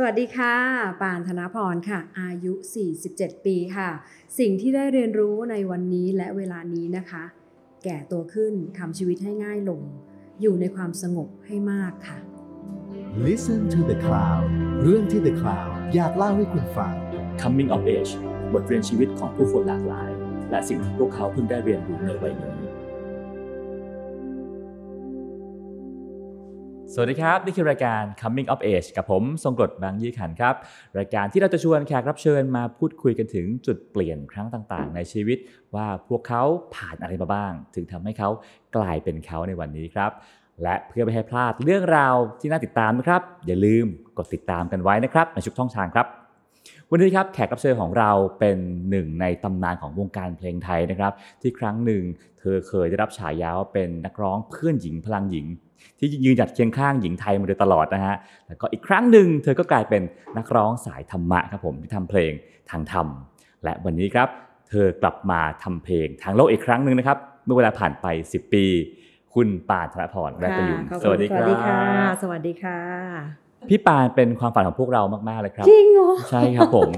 สวัสดีค่ะ ปานธนพรค่ะ อายุ 47 ปีค่ะ สิ่งที่ได้เรียนรู้ในวันนี้และเวลานี้นะคะ แก่ตัวขึ้นทำชีวิตให้ง่ายลง อยู่ในความสงบให้มากค่ะ Listen to the Cloud เรื่องที่ The Cloud อยากเล่าให้คุณฟัง Coming of Age บทเรียนชีวิตของผู้คนหลากหลาย และสิ่งที่พวกเขาเพิ่งได้เรียนรู้ในวัยนี้ส วัสดีครับ นี่คือรายการ Coming of Age กับผมทรงกรดบางยี่ขันครับ รายการที่เราจะชวนแขกรับเชิญมาพูดคุยกันถึงจุดเปลี่ยนครั้งต่างๆ ในชีวิต ว่าพวกเขาผ่านอะไรมาบ้าง ถึงทำให้เขากลายเป็นเขาในวันนี้ครับ และเพื่อไม่ให้พลาดเรื่องราวที่น่าติดตามนะครับ อย่าลืมกดติดตามกันไว้นะครับในทุกช่องทางครับวันนี้ครับแขกรับเชิญของเราเป็นหนึ่งในตำนานของวงการเพลงไทยนะครับ ที่ครั้งหนึ่งเธอเคยได้รับฉายาว่าเป็นนักร้องเพื่อนหญิงพลังหญิง ที่ยืนหยัดเคียงข้างหญิงไทยมาโดยตลอดนะฮะ แล้วก็อีกครั้งหนึ่งเธอก็กลายเป็นนักร้องสายธรรมะครับผมที่ทำเพลงทางธรรม และวันนี้ครับเธอกลับมาทำเพลงทางโลกอีกครั้งหนึ่งนะครับ เมื่อเวลาผ่านไป 10 ปี คุณปานธนพรแวะประยุนค่ะสวัสดีครับสวัสดีค่ะ สวัสดีค่ะ พี่ปานเป็นความฝันของพวกเรามากๆเลยครับจริงเหรอใช่ครับผม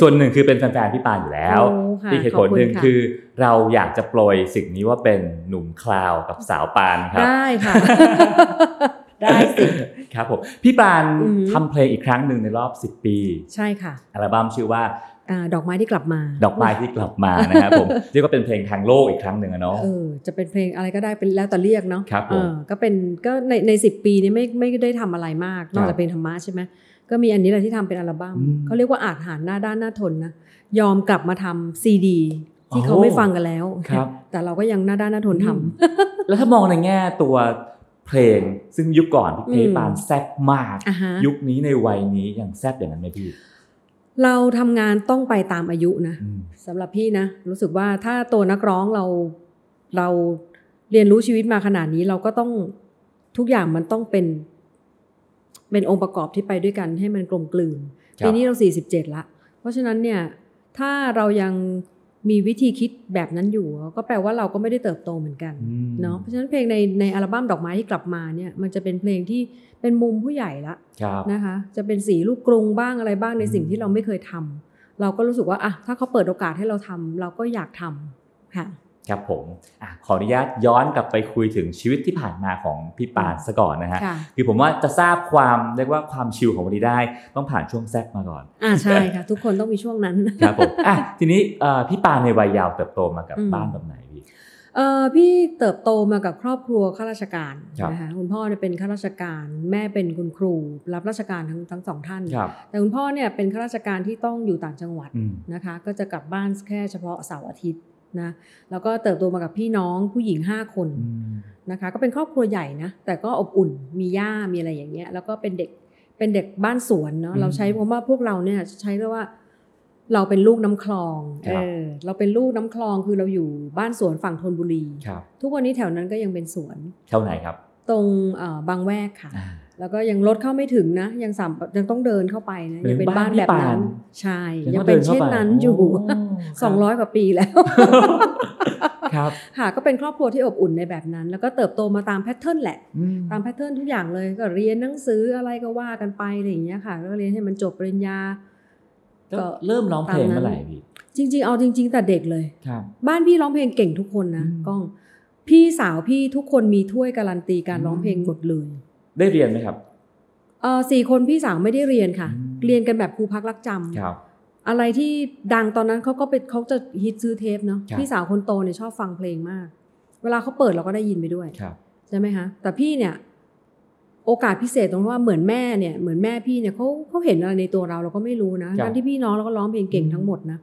ส่วนหนึ่งคือเป็นแฟนๆพี่ปานอยู่แล้วโอ้ค่ะอีกเหตุผลหนึ่งขอบคุณค่ะคือ เราอยากจะโปรยสิ่งนี้ว่าเป็นหนุ่มคลาวกับสาวปานครับได้ค่ะได้สิครับผมพี่ปานอือหือทำเพลงอีกครั้งหนึ่งในรอบ 10 ปี ใช่ค่ะอัลบั้มชื่อว่าอ่า ดอกไม้ที่กลับมา ดอกไม้ที่กลับมานะครับผมเรียกว่าเป็นเพลงทางโลกอีกครั้งหนึ่งอะเนาะเออจะเป็นเพลงอะไรก็ได้เป็นแล้วแต่เรียกเนาะครับผมเออก็เป็นก็ในในสิปีนี้ไม่ไม่ได้ทำอะไรมากนอกครัจากบเพลงธรรมะใช่ไหมก็มีอันนี้แหละที่ทำเป็นอัลบั้มอืมเขาเรียกว่าอาจหารหน้าด้านหน้าทนนะยอมกลับมาทำซีดีที่โอ้เขาไม่ฟังกันแล้วครับแต่เราก็ยังหน้าด้านหน้าทนทำอืมแล้วถ้ามองในแง่ตัวเพลงซึ่งยุคก่อนพี่อืมปานแซ่บมากอ่าฮะยุคนี้ในวัยนี้ยังแซ่บอย่างนั้นไหมพี่ เราทำงานต้องไปตามอายุนะอืมสำหรับพี่นะ รู้สึกว่าถ้าตัวนักร้องเราเราเรียนรู้ชีวิตมาขนาดนี้เราก็ต้องทุกอย่างมันต้องเป็น เป็นองค์ประกอบที่ไปด้วยกันให้มันกลมกลืนครับปีนี้เรา 47ละเพราะฉะนั้นเนี่ย ถ้าเรายัง มีวิธีคิดแบบนั้นอยู่ ก็แปลว่าเราก็ไม่ได้เติบโตเหมือนกันอืมเนาะเพราะฉะนั้นเพลงในในอัลบั้มดอกไม้ที่กลับมาเนี่ยมันจะเป็นเพลงที่เป็นมุมผู้ใหญ่ละครับนะคะจะเป็นสีลูกกรุงบ้างอะไรบ้างในสิ่งที่เราไม่เคยทำเราก็รู้สึกว่าอะถ้าเขาเปิดโอกาสให้เราทำเราก็อยากทำค่ะ ครับผมอะขออนุญาตย้อนกลับไปคุยถึงชีวิตที่ผ่านมาของพี่ปานซะก่อนนะฮะค่ะคือผมว่าจะทราบความเรียกว่าความชิลของวันนี้ได้ต้องผ่านช่วงแซกมาก่อนอ่าใช่ค่ะ ทุกคนต้องมีช่วงนั้นครับผมอะทีนี้เอ่อพี่ปานในวัยยาวเติบโตมากับอืมบ้านแบบไหนพี่เอ่อพี่เติบโตมากับครอบครัวข้าราชการครับนะคะคุณพ่อเนี่ยเป็นข้าราชการแม่เป็นคุณครู รับราชการทั้งทั้งสองท่านครับแต่คุณพ่อเนี่ยเป็นข้าราชการที่ต้องอยู่ต่างจังหวัดอืมนะคะ ก็จะกลับบ้านแค่เฉพาะเสาร์อาทิตย์ นะแล้วก็เติบโตมากับพี่น้องผู้หญิง 5 คนอืมนะคะก็เป็นครอบครัวใหญ่นะแต่ก็อบอุ่นมีย่ามีอะไรอย่างเงี้ยแล้วก็เป็นเด็กเป็นเด็กบ้านสวนเนาะอืมเราใช้คำว่าพวกเราเนี่ยใช้เรียกว่าเราเป็นลูกน้ำคลองครัเอบอเราเป็นลูกน้ำคลองคือเราอยู่บ้านสวนฝั่งธนบุรีครับทุกวันนี้แถวนั้นก็ยังเป็นสวนเท่าไหนครับ ตรงเอ่อบางแวกค่ะอ่า แล้วก็ยังรถเข้าไม่ถึงนะ ยังสามยังต้องเดินเข้าไปนะเป็นยังเป็นบ้าบ้านนพี่แบบนั้นปานใช่ยังยังต้องเป็นเดินเข้าเช่นไปนั้นอยู่โอ้ครับสองร้อยกว่าปีแล้วครับค่ะก็เป็นครอบครัวที่อบอุ่นในแบบนั้น แล้วก็เติบโตมาตามแพทเทิร์นแหละอืมตามแพทเทิร์นทุกอย่างเลยก็เรียนหนังสืออะไรก็ว่ากันไปอะไรอย่างเงี้ยค่ะแล้วก็เรียนให้มันจบปริญญาก็เริ่มร้องเพลงตามนั้นเมื่อไหร่พี่จริง ๆ เอาจริง ๆ แต่เด็กเลยครับบ้านพี่ร้องเพลงเก่งทุกคนนะอืมก้องพี่สาวพี่ทุกคนมีถ้วยการันตีการร้องเพลงหมดเลย ได้เรียนไหมครับเออสี่คนพี่สาวไม่ได้เรียนค่ะอืมเรียนกันแบบครูพักรักจำครับ อะไรที่ดังตอนนั้นเขาก็เป็นเขาจะฮิตซื้อเทปเนาะครับพี่สาวคนโตเนี่ยชอบฟังเพลงมาก เวลาเขาเปิดเราก็ได้ยินไปด้วยครับใช่ไหมคะแต่พี่เนี่ย โอกาสพิเศษตรงที่ว่าเหมือนแม่เนี่ยเหมือนแม่พี่เนี่ยเขาเขาเห็นอะไรในตัวเราเราก็ไม่รู้นะครับทั้งที่พี่น้องเราก็ร้องเพลงเก่งทั้งหมดนะ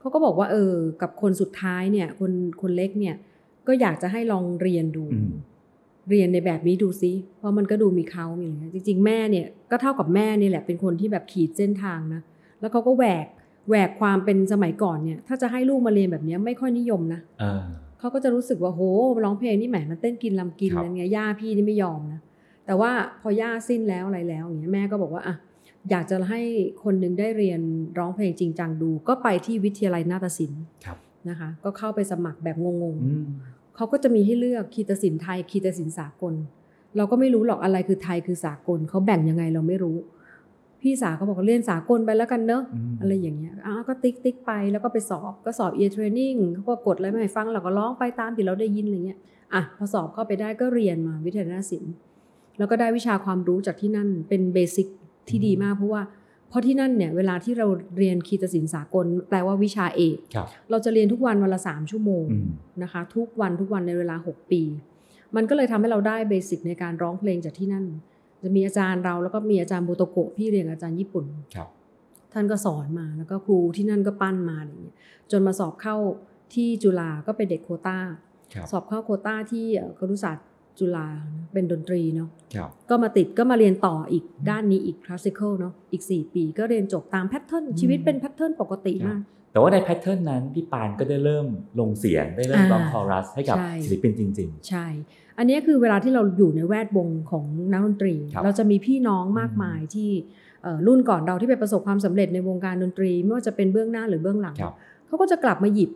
เขาก็บอกว่าเออ กับคนสุดท้ายเนี่ย คนคนเล็กเนี่ย ก็อยากจะให้ลองเรียนดูอืม เรียนในแบบนี้ดูซิ เพราะมันก็ดูมีเขามีอะไรเงี้ยจริง ๆ แม่เนี่ยก็เท่ากับแม่นี่แหละเป็นคนที่แบบขีดเส้นทางนะ แล้วเขาก็แหวกแหวกความเป็นสมัยก่อนเนี่ย ถ้าจะให้ลูกมาเรียนแบบเนี้ยไม่ค่อยนิยมนะเออเขาก็จะรู้สึกว่าโหร้องเพลงนี่แหมมันเต้นกินลำกินครับอะไรเงี้ยย่าพี่นี่ไม่ยอมนะแต่ว่าพอย่าสิ้นแล้วอะไรแล้วอย่างเงี้ยแม่ก็บอกว่าอะอยากจะให้คนหนึงได้เรียนร้องเพลงจริงจังดู ก็ไปที่วิทยาลัยนาฏศิลป์ครับนะคะ ก็เข้าไปสมัครแบบงงอืมๆ เขาก็จะมีให้เลือกคีตศิลป์ไทยคีตศิลป์สากล เราก็ไม่รู้หรอกอะไรคือไทยคือสากลเขาแบ่งยังไงเราไม่รู้ พี่สาวก็บอกว่าเรียนสากลไปแล้วกันเนอะอะไรอย่างเงี้ยอ้าวก็ติ๊กติ๊กไปแล้วก็ไปสอบก็สอบ ear training เขาก็กดอะไรมาให้ฟังเราก็ร้องไปตามที่เราได้ยินอะไรเงี้ยอะพอสอบเข้าไปได้ก็เรียนมาวิทยาศิลป์แล้วก็ได้วิชาความรู้จากที่นั่นเป็น basic ที่ดีมากเพราะว่าเพ ราะที่นั่นเนี่ยเวลาที่เราเรียนคีตศิลป์สากล แปลว่าวิชาเอกครับเราจะเรียนทุกวันวันละสามชั่วโมงอืมนะคะ ทุกวันทุกวันในเวลา 6 ปี มันก็เลยทำให้เราได้เบสิกในการร้องเพลงจากที่นั่น จะมีอาจารย์เราแล้วก็มีอาจารย์โบโตโกะพี่เรียนกับอาจารย์ญี่ปุ่นครับท่านก็สอนมาแล้วก็ครูที่นั่นก็ปั้นมาอะไรอย่างเงี้ยจนมาสอบเข้าที่จุฬาก็เป็นเด็กโควตาครับสอบเข้าโควตาที่เอ่อครุศาสตร์ จุฬาเป็นดนตรีเนาะครับก็มาติดก็มาเรียนต่ออีกด้านนี้อีก classical เนาะอีก 4 ปีก็เรียนจบตาม pattern ชีวิตเป็น pattern ปกติมาก แต่ว่าใน pattern นั้น พี่ปานก็ได้เริ่มลงเสียงได้เริ่มอ่าร้องคอรัสให้กับใช่ศิลปินจริงใช่ อันนี้คือเวลาที่เราอยู่ในแวดวงของนักดนตรีครับเราจะมีพี่น้องมากมายที่เอ่อรุ่นก่อนเราที่ไปประสบความสำเร็จในวงการดนตรี ไม่ว่าจะเป็นเบื้องหน้าหรือเบื้องหลังๆครับเขาก็จะกลับมาหยิบ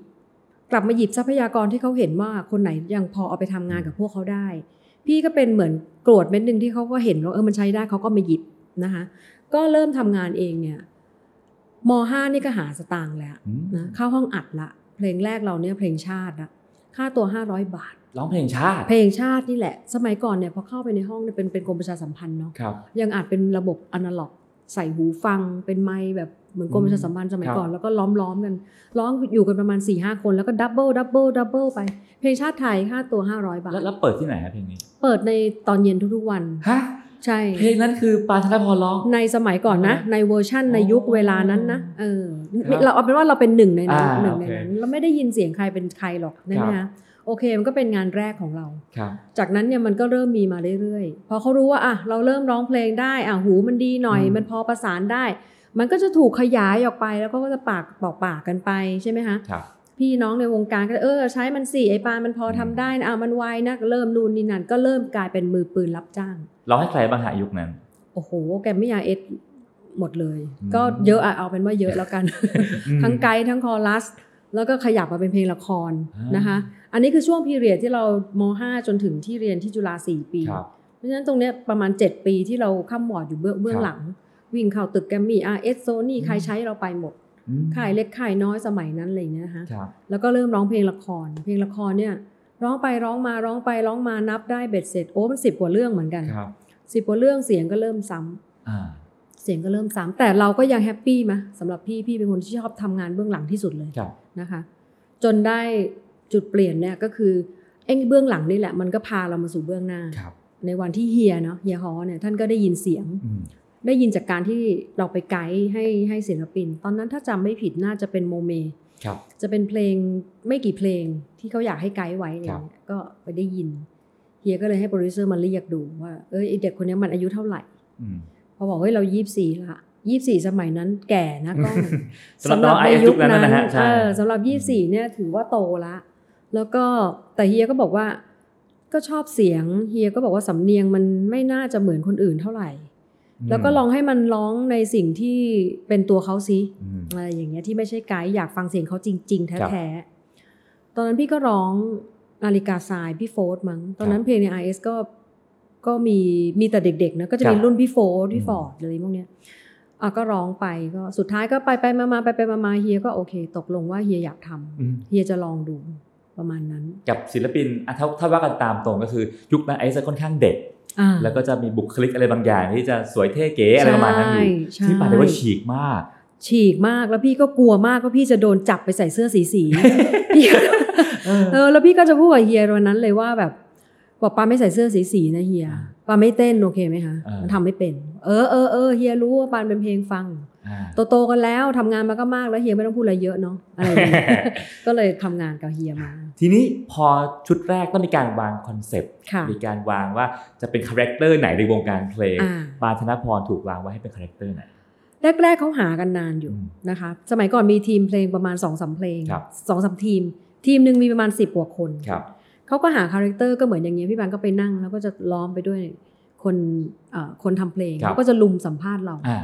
กลับมาหยิบทรัพยากรที่เขาเห็นว่าคนไหนยังพอเอาไปทำงานกับพวกเขาได้ พี่ก็เป็นเหมือนกรวดเม็ดหนึ่งที่เขาก็เห็นว่าเออมันใช้ได้เขาก็มาหยิบนะคะก็เริ่มทำงานเองเนี่ยมห้านี่ก็หาสตางค์แล้วอืมนะเข้าห้องอัดละ เพลงแรกเราเนี่ยเพลงชาติละค่าตัว 500 บาทร้องเพลงชาติ เพลงชาตินี่แหละ สมัยก่อนเนี่ยพอเข้าไปในห้องเนี่ยเป็นเป็นกรมประชาสัมพันธ์เนาะครับยังอาจเป็นระบบอนาล็อก ใส่หูฟังเป็นไมค์แบบ เหมือนกรมประชาสัมพันธ์สมัยครับก่อนแล้วก็ล้อมล้อมๆกันร้องอยู่กันประมาณสี่ห้าคนแล้วก็ double double double ไป เพลงชาติไทยค่าตัว 500 บาท แล้วแล้วเปิดที่ไหนครับเพลงนี้ เปิดในตอนเย็นทุกๆวันฮะใช่ เพลงนั้นคือปานธนพรร้อง ในสมัยก่อนนะอ๋อในเวอร์ชั่นในยุคเวลานั้นนะเออครับเราเอาเป็นว่าเราเป็นหนึ่งในนั้นอ่าหนึ่งในโอเคนั้นเราไม่ได้ยินเสียงใครเป็นใครหรอกใช่ไหมครัคะบโอเคมันก็เป็นงานแรกของเราครับจากนั้นเนี่ยมันก็เริ่มมีมาเรื่อยๆ พอเขารู้ว่าอะเราเริ่มร้องเพลงได้อะหูมันดีหน่อยอืมมันพอประสานได้ มันก็จะถูกขยายออกไปแล้วก็จะปากบอกปากกันไปใช่ไหมคะครับพี่น้องในวงการก็เออใช้มันสี่ไอปานมันพอทำได้นะอะมันไวนะเริ่มนู่นนี่นั่นก็เริ่มกลายเป็นมือปืนรับจ้างร้องให้ใครบ้างฮะยุคนั้น โอ้โห แกมไม่ยาเอสหมดเลยอืมก็เยอะอะเอาเป็นว่าเยอะแล้วกันอืมทั้งไกด์ทั้งคอรัส แล้วก็ขยับมาเป็นเพลงละครอ่านนะคะ อันนี้คือช่วงพีเรียดที่เราม 5 จนถึงที่เรียนที่จุฬา4ปีครับเพราะฉะนั้นตรงเนี้ยประมาณ 7 ปีที่เราข้ามวอร์ดอยู่เบื้องเบื้องครับหลัง วิ่งเข้าตึกแกรมมี่อาร์เอสโซนี่อืมใครใช้เราไปหมดอืมค่ายเล็กค่ายน้อยสมัยนั้นอะไรอย่างเงี้ยนะคะครับแล้วก็เริ่มร้องเพลงละคร เพลงละครเนี่ยร้องไปร้องมาร้องไปร้องมานับได้เบ็ดเสร็จโอ้มันสิบกว่าเรื่องเหมือนกันครับสิบกว่าเรื่องเสียงก็เริ่มซ้ำอ่าเสียงก็เริ่มซ้ำแต่เราก็ยัง happy มะสำหรับพี่พี่เป็นคนที่ชอบทำงานเบื้องหลังที่สุดเลยครับนะคะ จนได้จุดเปลี่ยนเนี่ยก็คือไอ้เบื้องหลังนี่แหละมันก็พาเรามาสู่เบื้องหน้าครับในวันที่เฮียเนาะเฮียฮอเนี่ยท่านก็ได้ยินเสียงอืม ได้ยินจากการที่เราไปไกด์ให้ให้ศิลปิน ตอนนั้นถ้าจำไม่ผิดน่าจะเป็นโมเมครับจะเป็นเพลงไม่กี่เพลงที่เขาอยากให้ไกด์ไว้อะไรครับเงี้ยก็ไปได้ยินเฮียก็เลยให้โปรดิวเซอร์มาเรียกดูว่าเอ้ยไอ้เด็กคนนี้มันอายุเท่าไหร่อืมพอบอกเฮ้ยเรายี่สี่ละยี่สี่สมัยนั้นแก่นะกล้องสำหรับน้อง IS ยุคนั้นนะฮะใช่เออสำหรับยี่สี่เนี่ยถือว่าโตละ แล้วก็แต่เฮียก็บอกว่าก็ชอบเสียงเฮียก็บอกว่าสำเนียงมันไม่น่าจะเหมือนคนอื่นเท่าไหร่ แล้วก็ลองให้มันร้องในสิ่งที่เป็นตัวเขาซิอืมอะไรอย่างเงี้ยที่ไม่ใช่ไกด์อยากฟังเสียงเขาจริงๆครับแท้ๆตอนนั้นพี่ก็ร้องนาฬิกาทรายพี่โฟร์มั้งตอนนั้นเพลงใน IS ก็ก็มีมีแต่เด็กๆนะก็จะมีรุ่นพี่โฟร์พี่ฟอร์ดอะไรพวกเนี้ยอะก็ร้องไปก็สุดท้ายก็ไปไปมามาไปไปมามาเฮียก็โอเค ตกลงว่าเฮียอยากทำอืมเฮียจะลองดูประมาณนั้น กับศิลปินอะถ้าถ้าว่ากันตามตรงก็คือยุคนั้นไอซ์จะค่อนข้างเด็กอ่า แล้วก็จะมีบุคลิกอะไรบางอย่างที่จะสวยเท่เก๋อะไรประมาณนั้นอยู่ใช่ที่ปาได้ว่าฉีกมาก ฉีกมากแล้วพี่ก็กลัวมากว่าพี่จะโดนจับไปใส่เสื้อสีสีๆพี่เออเออแล้วพี่ก็จะพูดกับเฮียวันนั้นเลยว่าแบบบอกปาไม่ใส่เสื้อสีสีๆนะเฮียอ่าปานไม่เต้นโอเคไหมคะอ่ามัมันทำไม่เป็น เออเออเออเฮียรู้ว่าปานเป็นเพลงฟังอ่า โตโตๆกันแล้วทำงานมาก็มากแล้วเฮียไม่ต้องพูดอะไรเยอะเนาะอะไรอย่างเงี้ยก็เลยทำงานกับเฮียมา ทีนี้พอชุดแรกต้องมีการวาง concept ค่ะมีการวางว่าจะเป็น character ไหนในวงการเพลงอ่าปานธนพรถูกวางไว้ให้เป็น character ไหนแรกๆเขาหากันนานอยู่อืมครับสองสามทีม ทีมหนึ่งมีประมาณสิบกว่าคนครับเขาก็หา character ก็เหมือนอย่างเงี้ยพี่ปานก็ไปนั่ง แล้วก็จะล้อมไปด้วยคนเอ่อคนทำเพลงครับเขาก็จะลุมสัมภาษณ์เราอ่า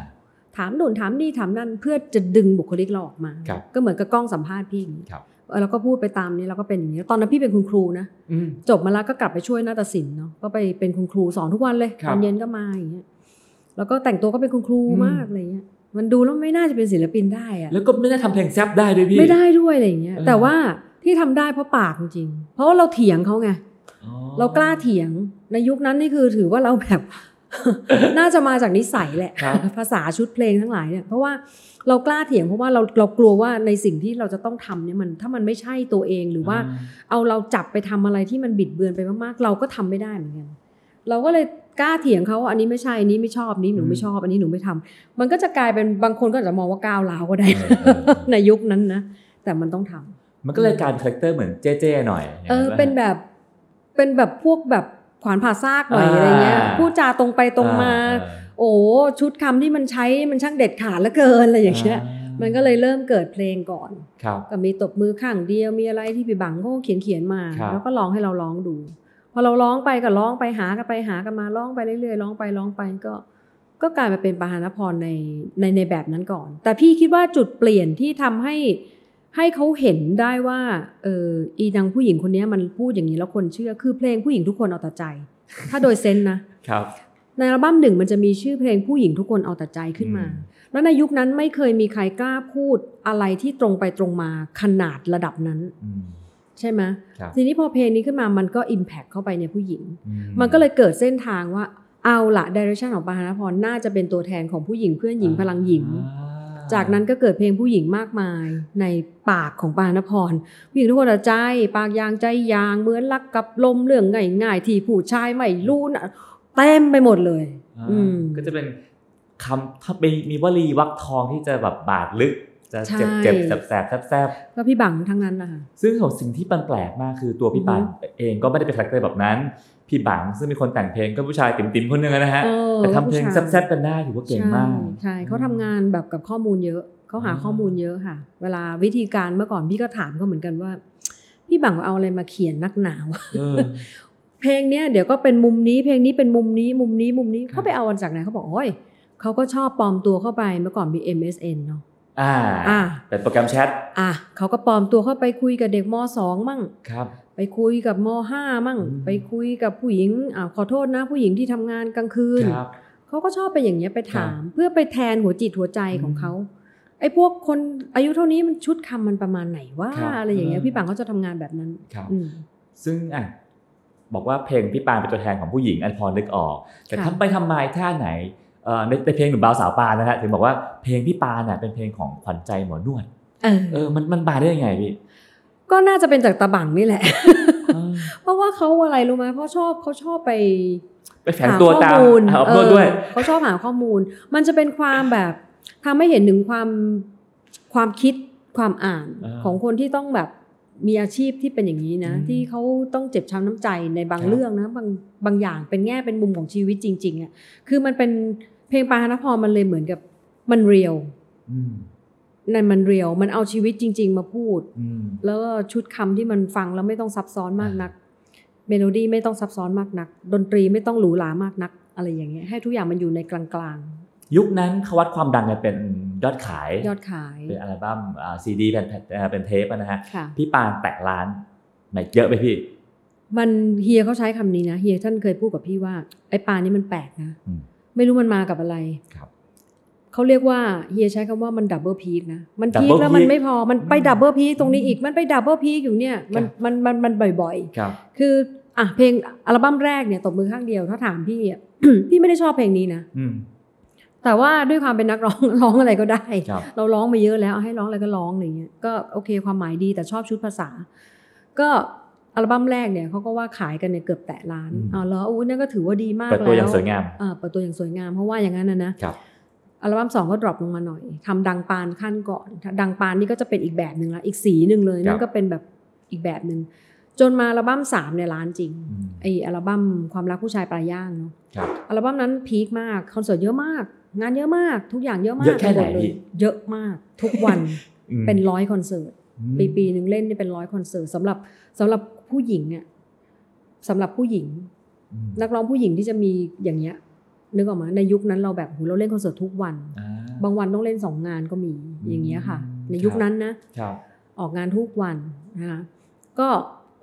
ถามนู่นถามนี่ถามนั่นเพื่อจะดึงบุคลิกเราออกมาครับก็เหมือนกับกล้องสัมภาษณ์พี่อย่างนี้ครับเออเราก็พูดไปตามนี้เราก็เป็นอย่างนี้ตอนนั้นพี่เป็นคุณครูนะอืมจบมาแล้วก็กลับไปช่วยนาฏศิลป์เนาะก็ไปเป็นคุณครูสอนทุกวันเลยครับตอนเย็นก็มาอย่างเงี้ยแล้วก็แต่งตัวก็เป็นคุณครูอืมมากอะไรเงี้ยมันดูแล้วไม่น่าจะเป็นศิลปินได้อะแล้วก็ไม่ได้ทำเพลงแซบได้ด้วยพี่ไม่ได้ด้วยอะไรเงี้ยเออแต่ว่าที่ทำได้เพราะปากจริงๆเพราะว่าเราเถียงเขาไงอ๋อเรากล้าเถียงในยุคนั้นนี่คือถือว่าเราแบบ น่าจะมาจากนิสัยแหละครับภาษาชุดเพลงทั้งหลายเนี่ย เพราะว่าเรากล้าเถียงเพราะว่าเราเรากลัวว่าในสิ่งที่เราจะต้องทำเนี่ยมันถ้ามันไม่ใช่ตัวเองหรือว่า เอาเราจับไปทำอะไรที่มันบิดเบือนไปมากๆ เราก็ทำไม่ได้เหมือนกันเราก็เลยกล้าเถียงเขาว่าอันนี้ไม่ใช่อันนี้ไม่ชอบอันนี้หนูไม่ชอบอันนี้หนูไม่ทำมันก็จะกลายเป็นบางคนก็อาจจะมองว่าก้าวร้าวก็ได้เออเออเออในยุคนั้นนะแต่มันต้องทำมันก็เลยกลาร character เหมือนเจ๊ๆหน่อยเออเห็นไหมเป็นแบบเป็นแบบพวกแบบ ขวานผ่าซากหน่อยอ่าอะไรเงี้ยพูดจาตรงไปตรงมาเออโอ้ชุดคำที่มันใช้มันช่างเด็ดขาดเหลือเกินอะไรอย่างเงี้ยมันก็เลยเริ่มเกิดเพลงก่อนครับก็มีตบมือข้างเดียวมีอะไรที่พี่บังเขาก็เขียนเขียนๆมาครับแล้วก็ร้องให้เราร้องดู พอเราร้องไปก็ร้องไปหากันไปหากันมาร้องไปเรื่อยๆร้องไปร้องไปก็ ก็กลายมาเป็นปานธนพรในในในแบบนั้นก่อน แต่พี่คิดว่าจุดเปลี่ยนที่ทำให้ ให้เขาเห็นได้ว่าเอออีนางผู้หญิงคนนี้มันพูดอย่างนี้แล้วคนเชื่อ คือเพลงผู้หญิงทุกคนเอาแต่ใจ ถ้าโดยเซนส์นะครับในอัลบั้มหนึ่งมันจะมีชื่อเพลงผู้หญิงทุกคนเอาแต่ใจขึ้นมาอืมแล้วในยุคนั้นไม่เคยมีใครกล้าพูดอะไรที่ตรงไปตรงมาขนาดระดับนั้นอืมใช่ไหมครับทีนี้พอเพลงนี้ขึ้นมามันก็อิมแพคเข้าไปในผู้หญิงอืมันก็เลยเกิดเส้นทางว่าเอาละดิเรกชันของปาหานพรน่าจะเป็นตัวแทนของผู้หญิงเพื่อนหญิงพลังหญิงอ่า จากนั้นก็เกิดเพลงผู้หญิงมากมายในปากของปาหานพรผู้หญิงทุกคนอะใจ ปากยางใจยางเหมือนรักกับลมเรื่องง่ายๆที่ผู้ชายไม่รู้นะเต็มไปหมดเลยอ่าอืมก็จะเป็นคำถ้าเป็นมีวลีวักทองที่จะแบบบาดลึก จะเจ็บใช่เจ็บแสบแสบแสบแสบก็พี่บังทั้งนั้นนะคะซึ่งของสิ่งที่มันแปลกมากคือตัวพี่อือฮึปานเองก็ไม่ได้เป็น character แบบนั้น พี่บังซึ่งเป็นคนแต่งเพลงก็ผู้ชายติ๋มๆคนหนึ่งนะฮะเออแต่ทำเพลงผู้ชายแซ่บๆกันได้ถือว่าเก่งมากใช่ใช่เขาทำงานแบบกับข้อมูลเยอะเขาหาอ่าข้อมูลเยอะค่ะ เวลาวิธีการเมื่อก่อนพี่ก็ถามเขาเหมือนกันว่า พี่บังเอาอะไรมาเขียนนักหนาวะเออเพลงเนี้ยเดี๋ยวก็เป็นมุมนี้เพลงนี้เป็นมุมนี้มุมนี้มุมนี้ครับเขาไปเอาวันจากไหนเขาบอกโอ้ยเขาก็ชอบปลอมตัวเข้าไปเมื่อก่อนมี MSN เนาะอ่าอ่าเป็นโปรแกรมแชทอะเขาก็ปลอมตัวเข้าไปคุยกับเด็กมสองมั่งครับ ไปคุยกับมห้ามั่งอืมไปคุยกับผู้หญิงอ่าขอโทษนะ ผู้หญิงที่ทำงานกลางคืนครับเขาก็ชอบไปอย่างเงี้ยไปถาม เพื่อไปแทนหัวจิตหัวใจของเขาไอ้พวกคนอายุเท่านี้มันชุดคำมันประมาณไหนว่าครับอะไรอย่างเงี้ยเออพี่ปังเขาจะทำงานแบบนั้นครับอืมซึ่งอะบอกว่าเพลงพี่ปานเป็นตัวแทนของผู้หญิงอันพอนึกออก แต่ค่ะทำไปทำมาท่าไหนเอ่อในในเพลงหนุ่มบ่าวสาวปานนะฮะถึงบอกว่าเพลงพี่ปานน่ะเป็นเพลงของขวัญใจหมอนวดเออเออมันมันมาได้ยังไงพี่ ก็น่าจะเป็นจากตะบังนี่แหละเออเพราะว่าเขาอะไรรู้ไหมเพราะชอบเขาชอบไปไปแฝงตัวตามหข้อมูลเอาเอตัวอด้วยเขาชอบหาข้อมูล มันจะเป็นความแบบทำให้เห็นถึงความความคิดความอ่านอ่าของคนที่ต้องแบบมีอาชีพที่เป็นอย่างนี้นะอืมที่เขาต้องเจ็บช้ำน้ำใจในบางครับเรื่องนะบางบางอย่างเป็นแง่เป็นมุมของชีวิตจริงๆอะคือมันเป็นเพลงปานธนพรมันเลยเหมือนกับมัน real อืม นั่นมัน real มันเอาชีวิตจริง ๆ มาพูดอืมแล้วก็ชุดคำที่มันฟังแล้วไม่ต้องซับซ้อนมากนัก เมโลดี้ไม่ต้องซับซ้อนมากนัก ดนตรีไม่ต้องหรูหรามากนัก อะไรอย่างเงี้ยให้ทุกอย่างมันอยู่ในกลางยุคนั้นเขาวัดความดังกันเป็นยอดขายๆยอดขายเป็นอัลบั้มอ่าซีดีเป็นแผ่นอ่าเป็นเทปอะนะฮะค่ะพี่ปานแตะล้านไหนเยอะไปพี่ มันเฮียเขาใช้คำนี้นะเฮียท่านเคยพูดกับพี่ว่าไอ้ปลานี่มันแปลกนะอืมไม่รู้มันมากับอะไรครับ เขาเรียกว่าเฮียใช้คำว่ามันดับเบิลพีคนะ มันพีค Double แล้วมัน peak ไม่พอมันไปอืม double peak ตรงนี้อีกมันไป double peak อยู่เนี่ยมันครับ มันมันมันบ่อยๆครับคืออะเพลงอัลบั้มแรกเนี่ยตบมือข้างเดียวถ้าถามพี่อะ พี่ไม่ได้ชอบเพลงนี้นะ อืม แต่ว่าด้วยความเป็นนักร้อง ร้องอะไรก็ได้ ครับ เราร้องมาเยอะแล้วเอาให้ร้องอะไรก็ร้องอะไรเงี้ยก็โอเคความหมายดีแต่ชอบชุดภาษา ก็อัลบั้มแรกเนี่ยเขาก็ว่าขายกันเนี่ยเกือบแตะล้านอืม อ๋อแล้วอู้นั่นก็ถือว่าดีมากเปิดแล้วตัวอย่างสวยงาม อ่าเปิดตัวอย่างสวยงามเพราะว่าอย่างนั้นนะนะครับ อัลบั้มสองก็ drop ลงมาหน่อยทำดังปานขั้นก่อน ดังปานนี่ก็จะเป็นอีกแบบหนึ่งละอีกสีหนึ่งเลยครับนั่นก็เป็นแบบอีกแบบหนึ่งจนมาอัลบั้มสามเนี่ยล้านจริงอืมไออัลบั้มความรักผู้ชายปลายย่างเนาะครับอัลบั้มนั้น peak มากคอนเสิร์ตเยอะมาก งานเยอะมาก ทุกอย่างเยอะมากเยอะแค่ไหนปมดเลพี่ยเยอะมากทุกวันอืมเป็นร้อยคอนเสิร์ตอืมปีปีหนึ่งเล่นนี่เป็นร้อยคอนเสิร์ตสำหรับสำหรับผู้หญิงอะสำหรับผู้หญิงอืมนักร้องผู้หญิงที่จะมีอย่างเงี้ย นึกออกไหมาในยุคนั้นเราแบบโหเราเล่นคอนเสิร์ตทุกวันอ่าบางวันต้องเล่นสองงานก็มีอย่างเงี้ยค่ะอืมในยุคครับนั้นนะครับออกงานทุกวันนะคะก็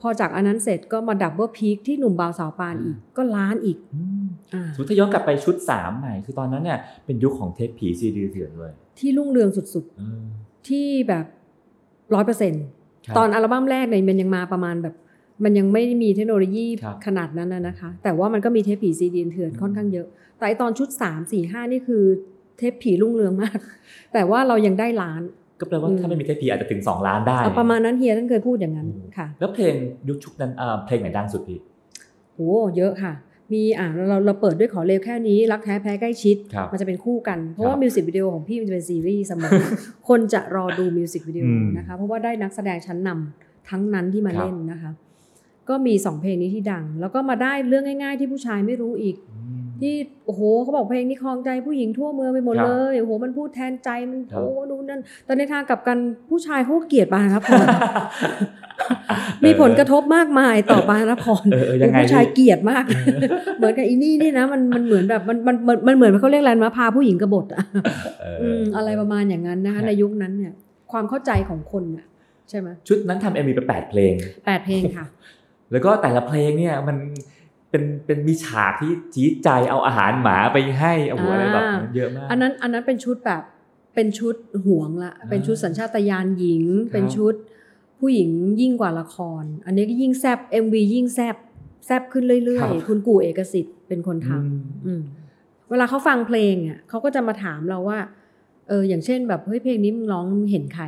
พพอจากอันนั้นเสร็จก็มาดับเบิลพีคที่หนุ่มบาวสาวปานอีกก็ล้านอีกอืมอ่าสมมติถ้าย้อนกลับไปชุดสามใหม่ คือตอนนั้นเนี่ยเป็นยุคของเทปผีซีดีเถื่อนเลย ที่รุ่งเรืองสุดเออๆที่แบบร้อยเปอร์เซ็นต์ครับตอนอัลบั้มแรกเนี่ยมันยังมาประมาณแบบ มันยังไม่มีเทคโนโลยีครับขนาดนั้นนะนะคะ แต่ว่ามันก็มีเทปผีซีดีเถื่อนอืมค่อนข้างเยอะ แต่ไอ้ตอนชุด 3 4 5 นี่คือเทปผีรุ่งเรืองมาก แต่ว่าเรายังได้ล้าน ก็แปลว่าอืมถ้าไม่มีเทปผีอาจจะถึง 2 ล้านได้เอาประมาณนั้นเฮียท่านเคยพูดอย่างนั้นอืมค่ะ แล้วเพลงยุคชุกนั้นเอ่อเพลงไหนดังสุดพี่โอ้เยอะค่ะ มีอ่าเราเราเปิดด้วยขอเร็วแค่นี้ รักแท้แพ้ใกล้ชิดครับมันจะเป็นคู่กัน เพราะครับว่ามิวสิกวิดีโอของพี่มันจะเป็นซีรีส์เสมอคนจะรอดูมิวสิกวิดีโออืมนะคะเพราะว่าได้นักแสดงชั้นนำทั้งนั้นที่มาครับเล่นนะคะ ก็มีสองเพลงนี้ที่ดัง แล้วก็มาได้เรื่องง่าย ๆ ที่ผู้ชายไม่รู้อีกอืมที่โอ้โหเขาบอกเพลงนี้ครองใจผู้หญิงทั่วเมืองไปหมดครับเลยโอ้โหมันพูดแทนใจมันครับโอ้นู่นนั่นแต่ในทางกลับกันผู้ชายเขาก็เกลียดปานครับพรมีผลกระทบมากมายต่อปานพรเออเออยังไงผู้ชายพี่เกลียดมาก เหมือนกับอีนี่นี่นะมันมันเหมือนแบบมันมันมันมันเหมือนเขาเรียกอะไรนะพาผู้หญิงกบฏอะเอออืมอะไรประมาณอย่างนั้นนะครัคะบในยุคนั้นเนี่ยความเข้าใจของคนน่ะใช่ไหมชุดนั้นทำเอ็มวีไปแปดเพลงแปดเพลงค่ะ แล้วก็แต่ละเพลงเนี่ยมันเป็นเป็นมีฉากที่จี๊ดใจเอาอาหารหมาไปให้โอ้โหอะไรแบบอ่านั้นเยอะมาก อันนั้นอันนั้นเป็นชุดแบบเป็นชุดห่วงละ เป็นชุดสัญชาตญาณหญิงครับเป็นชุดผู้หญิงยิ่งกว่าละคร อันนี้ก็ยิ่งแซบ MV ยิ่งแซบแซบขึ้นเรื่อยๆ คุณกู่เอกสิทธิ์เป็นคนทอืมำอืมเวลาเขาฟังเพลงอะเขาก็จะมาถามเราว่าเอออย่างเช่นแบบเฮ้ยเพลงนี้มึงร้องมึงเห็นใคร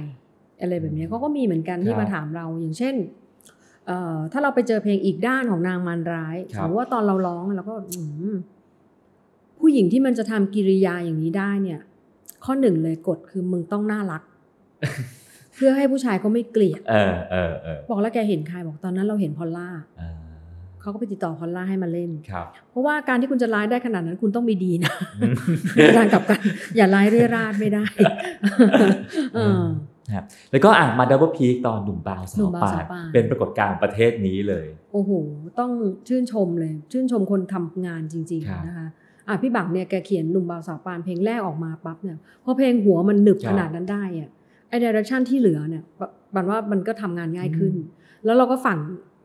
อะไรแบบเนี้ยเขาก็มีเหมือนกันที่ครับมาถามเราอย่างเช่นเอ่อ ถ้าเราไปเจอเพลงอีกด้านของนางมารร้ายคสรับมมติว่าตอนเราร้องเราก็อืมผู้หญิงที่มันจะทำกิริยาอย่างนี้ได้เนี่ย ข้อหนึ่งเลยกฎคือมึงต้องน่ารัก เพื่อให้ผู้ชายเขาไม่เกลียดเออเออเออบอกแล้วแกเห็นใครบอกตอนนั้นเราเห็นพอลล่าอ่าเขาก็ไปติดต่อพอลล่าให้มาเล่นครับเพราะว่าการที่คุณจะร้ายได้ขนาดนั้นคุณต้องมีดีนะอืมทางกลับกันอย่าร้ายเรื่อยราดไม่ได้ เออครับแล้วก็อะมา double peak ตอนหนุ่มบาวสาวปาน หนุ่มบาวสาวปานเป็นปรากฏการณ์ของประเทศนี้เลย โอ้โห ต้องชื่นชมเลย ชื่นชมคนทำงานจริงครับๆนะคะอะพี่บังเนี่ยแกเขียนหนุ่มบาวสาวปานเพลงแรกออกมาปั๊บเนี่ยพอเพลงหัวมันหนึบครับขนาดนั้นได้อะไอเดเรคชั่นที่เหลือเนี่ยบบันว่ามันก็ทำงานง่ายขึ้น แล้วเราก็ฝั่ง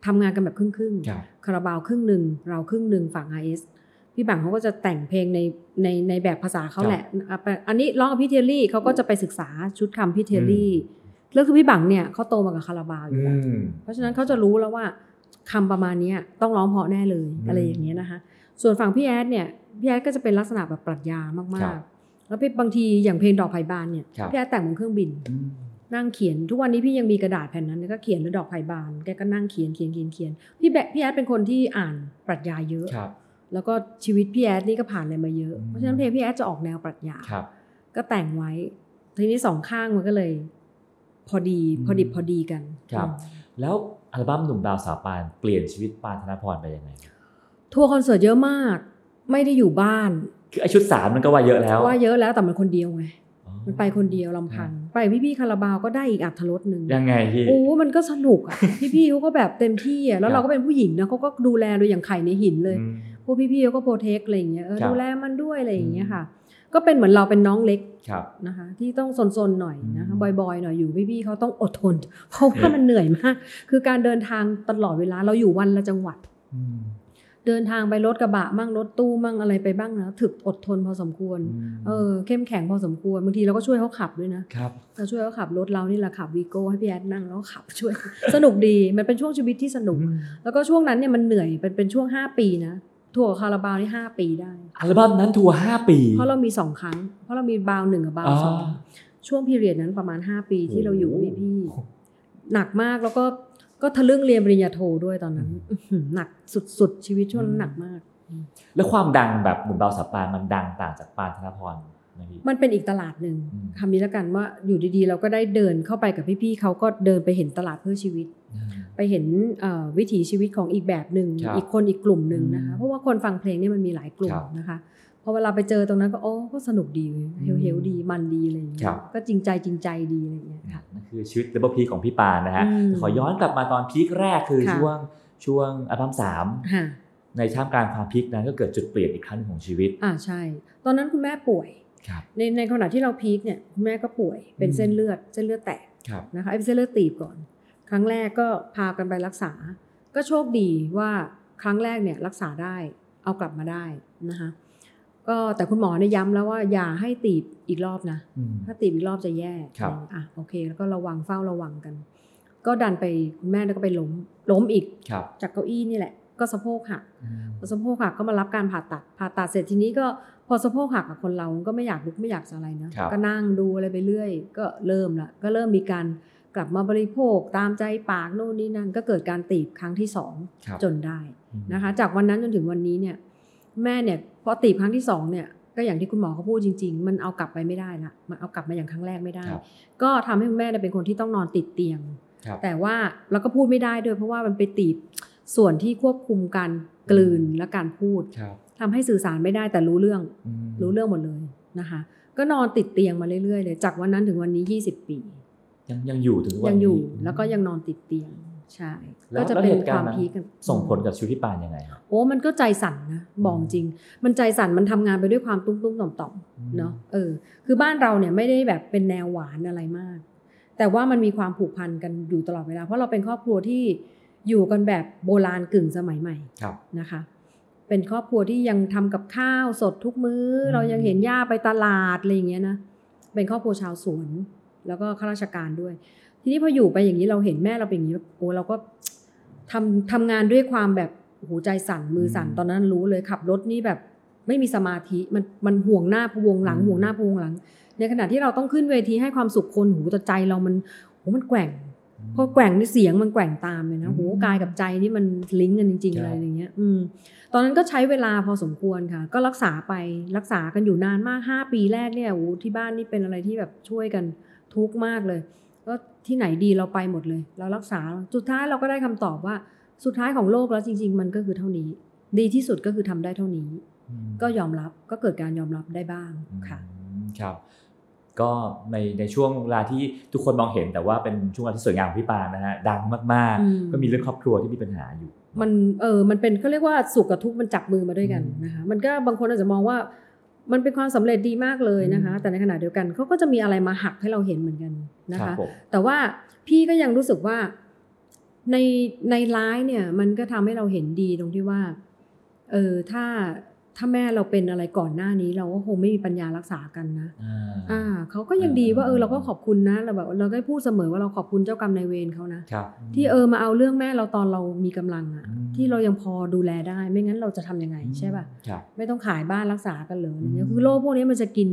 ทำงานกันแบบครึ่งๆครับคาราบาวครึ่งหนึ่งเราครึ่งหนึ่งฝั่ง IS พี่บังเขาก็จะแต่งเพลงในในในแบบภาษาเขาแหละอะไปอันนี้ร้องกับพี่เทยรี่เขาก็จะไปศึกษาชุดคำพี่เทยรี่แล้วคือพี่บังเนี่ยเขาโตมากับคาราบาวอยู่อืแล้วมเพราะฉะนั้นเขาจะรู้แล้วว่าคำประมาณเนี้ยต้องร้องเพราะแน่เลยอืมอะไรอย่างเงี้ยนะคะ ส่วนฝั่งพี่แอดเนี่ยพี่แอดก็จะเป็นลักษณะแบบปรัชญาครัมากบๆแล้วพี่บางทีอย่างเพลงดอกไผ่บานเนี่ยครับพี่แอดแต่งบนเครื่องบินอืมนั่งเขียนทุกวันนี้พี่ยังมีกระดาษแผ่นนั้นก็เขียนแล้วดอกไผ่บานแกก็นั่งเขียนเขียนเขียนเขียนพี่แบะพี่แอดเป็นคนที่อ่านปรัชญาเยอะครับ แล้วก็ชีวิตพี่แอดนี่ก็ผ่านอะไรมาเยอะอืมเพราะฉะนั้นเพลงพี่แอดจะออกแนวปรัชญาครับก็แต่งไว้ ทีนี้สองข้างมันก็เลย พอดีอืมพอดิบพอดีกันครับ แล้วอัลบั้มหนุ่มบาวสาวปานเปลี่ยนชีวิตปานธนพรไปยังไงทัวร์คอนเสิร์ตเยอะมาก ไม่ได้อยู่บ้านคือไอชุดสามมันก็ว่าเยอะแล้วว่าเยอะแล้วแต่มันคนเดียวไงอ๋อมันไปคนเดียวลำพัง ไปพี่ๆคาราบาวก็ได้อีกอรรถรสหนึ่งยังไงพี่โอ้มันก็สนุกอะพี่ๆเขาก็แบบเต็มที่อะแล้ว ครัวบเราก็เป็นผู้หญิงนะเขาก็ดูแลโดยอย่างไข่ในหินเลยอืมพ วกพี่ๆเขาก็ protect อะไรอย่างเงี้ยเออครับดูแลมันด้วยอะไรอย่างเงี้ยค่ะ ก็เป็นเหมือนเราเป็นน้องเล็กครับนะคะที่ต้องซนๆหน่อยนะคะอืมบอยๆหน่อยอยู่พี่ๆเขาต้องอดทน เพราะว่ามันเหนื่อยมาก คือการเดินทางตลอดเวลาเราอยู่วันละจังหวัดอืมเดินทางไปรถกระบะมั่งรถตู้มั่งอะไรไปบ้างนะถึกอดทนพอสมควร เออเข้มแข็งพอสมควรบางทีเราก็ช่วยเขาขับด้วยนะครับเราช่วยเขาขับรถเรานี่แหละขับวีโก้ให้พี่แอดนั่งแล้วก็ขับช่วยสนุกดีมันเป็นช่วงชีวิตที่สนุกอืมแล้วก็ช่วงนั้นเนี่ยมันเหนื่อยเป็นเป็นช่วง 5 ปีนะ ทัวร์คาราบาวนี่ห้าปีได้อัลบั้มนั้นทัวร์ห้าปี เพราะเรามีสองครั้ง เพราะเรามีบาวหนึ่งกับบาวสองอ่าช่วงพีเรียดนั้นประมาณ5ปีที่เราอยู่โอ้กับโหพี่ๆหนักมากแล้วก็ก็ทะลึ่งเรียนปริญญาโทด้วยตอนนั้นอื้อหือหนักสุดๆ ชีวิตช่วงนั้นหนักมาก แล้วความดังแบบหนุ่มดาวสาวปานมันดังต่างจากปานธนพรนะพี่มันเป็นอีกตลาดหนึ่งอืมคำนี้แล้วกันว่าอยู่ดีๆ เราก็ได้เดินเข้าไปกับพี่ๆเขาก็เดินไปเห็นตลาดเพื่อชีวิต ไปเห็นเอ่อวิถีชีวิตของอีกแบบหนึ่งครับอีกคนอีกกลุ่มหนึ่งนะคะอืมเพราะว่าคนฟังเพลงเนี่ยมันมีหลายกลุ่มครับนะคะพอเวลาไปเจอตรงนั้นก็โอ้ก็สนุกดีเว้ยอืมเฮลเฮลดีมันดีอะไรอย่างเงี้ย ครับก็จริงใจจริงใจดีอะไรอย่างเงี้ยค่ะนั่นคือชีวิต double peak ของพี่ปานนะฮะอืมขอย้อนกลับมาตอน peak แรกคือค่ะช่วงช่วงอัลบั้มสามค่ะในท่ามกลางความ peak นั้นก็เกิดจุดเปลี่ยนอีกครั้งหนึ่งของชีวิตอ่าใช่ ตอนนั้นคุณแม่ป่วยครับในในขณะที่เรา peak เนี่ยคุณแม่ก็ป่วยเป็นอืมเส้นเลือดเส้นเลือดแตกครับนะคะไอ้เส้นเลือดตีบก่อน ครั้งแรกก็พากันไปรักษา ก็โชคดีว่าครั้งแรกเนี่ยรักษาได้เอากลับมาได้นะคะก็แต่คุณหมอเนี่ยย้ำแล้วว่าอย่าให้ตีบอีกรอบนะอืมถ้าตีบอีกรอบจะแย่ครับอะโอเค แล้วก็ระวังเฝ้าระวังกัน ก็ดันไปคุณแม่ก็ไปล้มล้มอีกครับจากเก้าอี้นี่แหละ ก็สะโพกหักอืมพอสะโพกหักก็มารับการผ่าตัดผ่าตัดเสร็จทีนี้ก็พอสะโพกหักกับคนเราก็ไม่อยากลุกไม่อยากจะอะไรนะครับก็นั่งดูอะไรไปเรื่อย ก็เริ่มละก็เริ่มมีการ กลับมาบริโภคตามใจปากโน่นนี่นั่นก็เกิดการตีบครั้งที่สองครับจนได้อืมนะคะ จากวันนั้นจนถึงวันนี้เนี่ยแม่เนี่ยพอตีบครั้งที่สองเนี่ยก็อย่างที่คุณหมอเขาพูดจริง ๆ มันเอากลับไปไม่ได้ละมันเอากลับมาอย่างครั้งแรกไม่ได้ครับก็ทำให้คุณแม่เนี่ยเป็นคนที่ต้องนอนติดเตียงครับแต่ว่าเราก็พูดไม่ได้ด้วยเพราะว่ามันไปตีบส่วนที่ควบคุมการกลืนและการพูดครับทำให้สื่อสารไม่ได้แต่รู้เรื่องอืมรู้เรื่องหมดเลยนะคะ ก็นอนติดเตียงมาเรื่อยๆเลย จากวันนั้นถึงวันนี้ 20 ปี ยังยังอยู่ถึงวันยังอยู่นี้แล้วก็ยังนอนติดเตียงใช่แล้วก็จะแล้วเป็นเหตุคการวามณ์นั้นพีคกันส่งผลกับชีวิตพี่ปานยังไงครับโอ้มันก็ใจสั่นนะบอกจริง มันใจสั่นมันทำงานไปด้วยความตุ้มตุ้มต่อมต่อมอืมๆเนาะเออ คือบ้านเราเนี่ยไม่ได้แบบเป็นแนวหวานอะไรมาก แต่ว่ามันมีความผูกพันกันอยู่ตลอดเวลา เพราะเราเป็นครอบครัวที่อยู่กันแบบโบราณกึ่งสมัยใหม่ครับนะคะ เป็นครอบครัวที่ยังทำกับข้าวสดทุกมือ้อมเรายังเห็นย่าไปตลาดอะไรอย่างเงี้ยนะเป็นครอบครัวชาวสวน แล้วก็ข้าราชการด้วย ทีนี้พออยู่ไปอย่างนี้เราเห็นแม่เราเป็นอย่างนี้โอ้เราก็ทำทำงานด้วยความแบบโอ้โหใจสั่นมือสั่นอืมตอนนั้นรู้เลยขับรถนี่แบบไม่มีสมาธิมันมันห่วงหน้าพะวงหลังอืมห่วงหน้าพะวงหลัง ในขณะที่เราต้องขึ้นเวทีให้ความสุขคนหูแต่ใจเรามันโหมันแกว่งพอแกว่งนี่เสียงมันแกว่งตามเลยนะอืมโหกายกับใจนี่มันลิงก์กันจริงๆคเลรับยอย่างเงี้ย อืม ตอนนั้นก็ใช้เวลาพอสมควรค่ะ ก็รักษาไปรักษากันอยู่นานมากห้าปีแรกเนี่ยโอ้โหที่บ้านนี่เป็นอะไรที่แบบช่วยกัน ทุกข์มากเลยก็ที่ไหนดีเราไปหมดเลย เรารักษาสุดท้ายเราก็ได้คำตอบว่าสุดท้ายของโลกแล้วจริง ๆ มันก็คือเท่านี้ ดีที่สุดก็คือทำได้เท่านี้อืมก็ยอมรับก็เกิดการยอมรับได้บ้างค่ะอืมครับก็ในในช่วงเวลาที่ทุกคนมองเห็นแต่ว่าเป็นช่วงเวลาที่สวยงามของพี่ปานนะฮะดังมากอืมๆก็มีเรื่องครอบครัวที่มีปัญหาอยู่ มันเออมันเป็นเขาเรียกว่าสุขกับทุกข์มันจับมือมาด้วยกันอืมนะคะมันก็บางคนอาจจะมองว่า มันเป็นความสำเร็จดีมากเลยนะคะอืมแต่ในขณะเดียวกันเขาก็จะมีอะไรมาหักให้เราเห็นเหมือนกันนะครัคะบผมแต่ว่าพี่ก็ยังรู้สึกว่าในในร้ายเนี่ย มันก็ทำให้เราเห็นดีตรงที่ว่าเออถ้า ถ้าแม่เราเป็นอะไรก่อนหน้านี้เราก็คงไม่มีปัญญารักษากันนะอ่าอ่าเขาก็ยังดีว่าเออเราก็ขอบคุณนะเราแบบเราได้พูดเสมอว่าเราขอบคุณเจ้ากรรมนายเวรเขานะครับที่เออมาเอาเรื่องแม่เราตอนเรามีกำลังอะอืมที่เรายังพอดูแลได้ไม่งั้นเราจะทำยังไงใช่ป่ะครับไม่ต้องขายบ้านรักษากันเลยอะไรเงี้ยอืมคือโรคพวกนี้มันจะกิน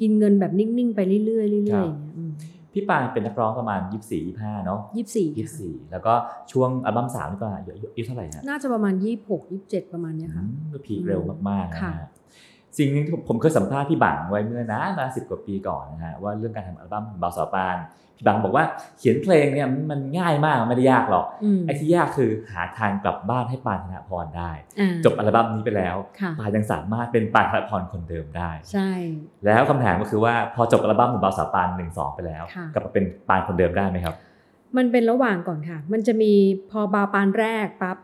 กินเงินแบบนิ่งๆไปเรื่อยๆเรื่อยๆครับอย่างเงี้ย พี่ปานเป็นนักร้องประมาณ 24 25เนาะยี่สิบสี่24 แล้วก็ช่วงอัลบั้มสามนี่ประมาณอายุอายุเท่าไหร่ฮะน่าจะประมาณยี่หกยี่เจ็ดประมาณเนี้ยค่ะอืมก็พีคเร็วมากๆนะค่ะฮะสิ่งหนึงที่ผมเคยสัมภาษณ์พี่บังไว้เมื่อนานมาสิบกว่าปีก่อนนะฮะว่าเรื่องการทำอัลบั้มของบาวสาวปานพี่บังบอกว่าเขียนเพลงเนี่ยมันง่ายมากไม่ได้ยากหรอกอืมไอ้ที่ยากคือหาทางกลับบ้านให้ปานธนพรได้อ่าจบอัลบั้มนี้ไปแล้วค่ะปานยังสามารถเป็นปานธนพรคนเดิมได้ ใช่ แล้วคำถามก็คือว่าพอจบอัลบั้มของบาวสาวปานหนึ่งสองไปแล้วค่ะกลับมาเป็นปานคนเดิมได้ไหมครับ มันเป็นระหว่างก่อนค่ะ มันจะมีพอบาวปานแรกปั๊บ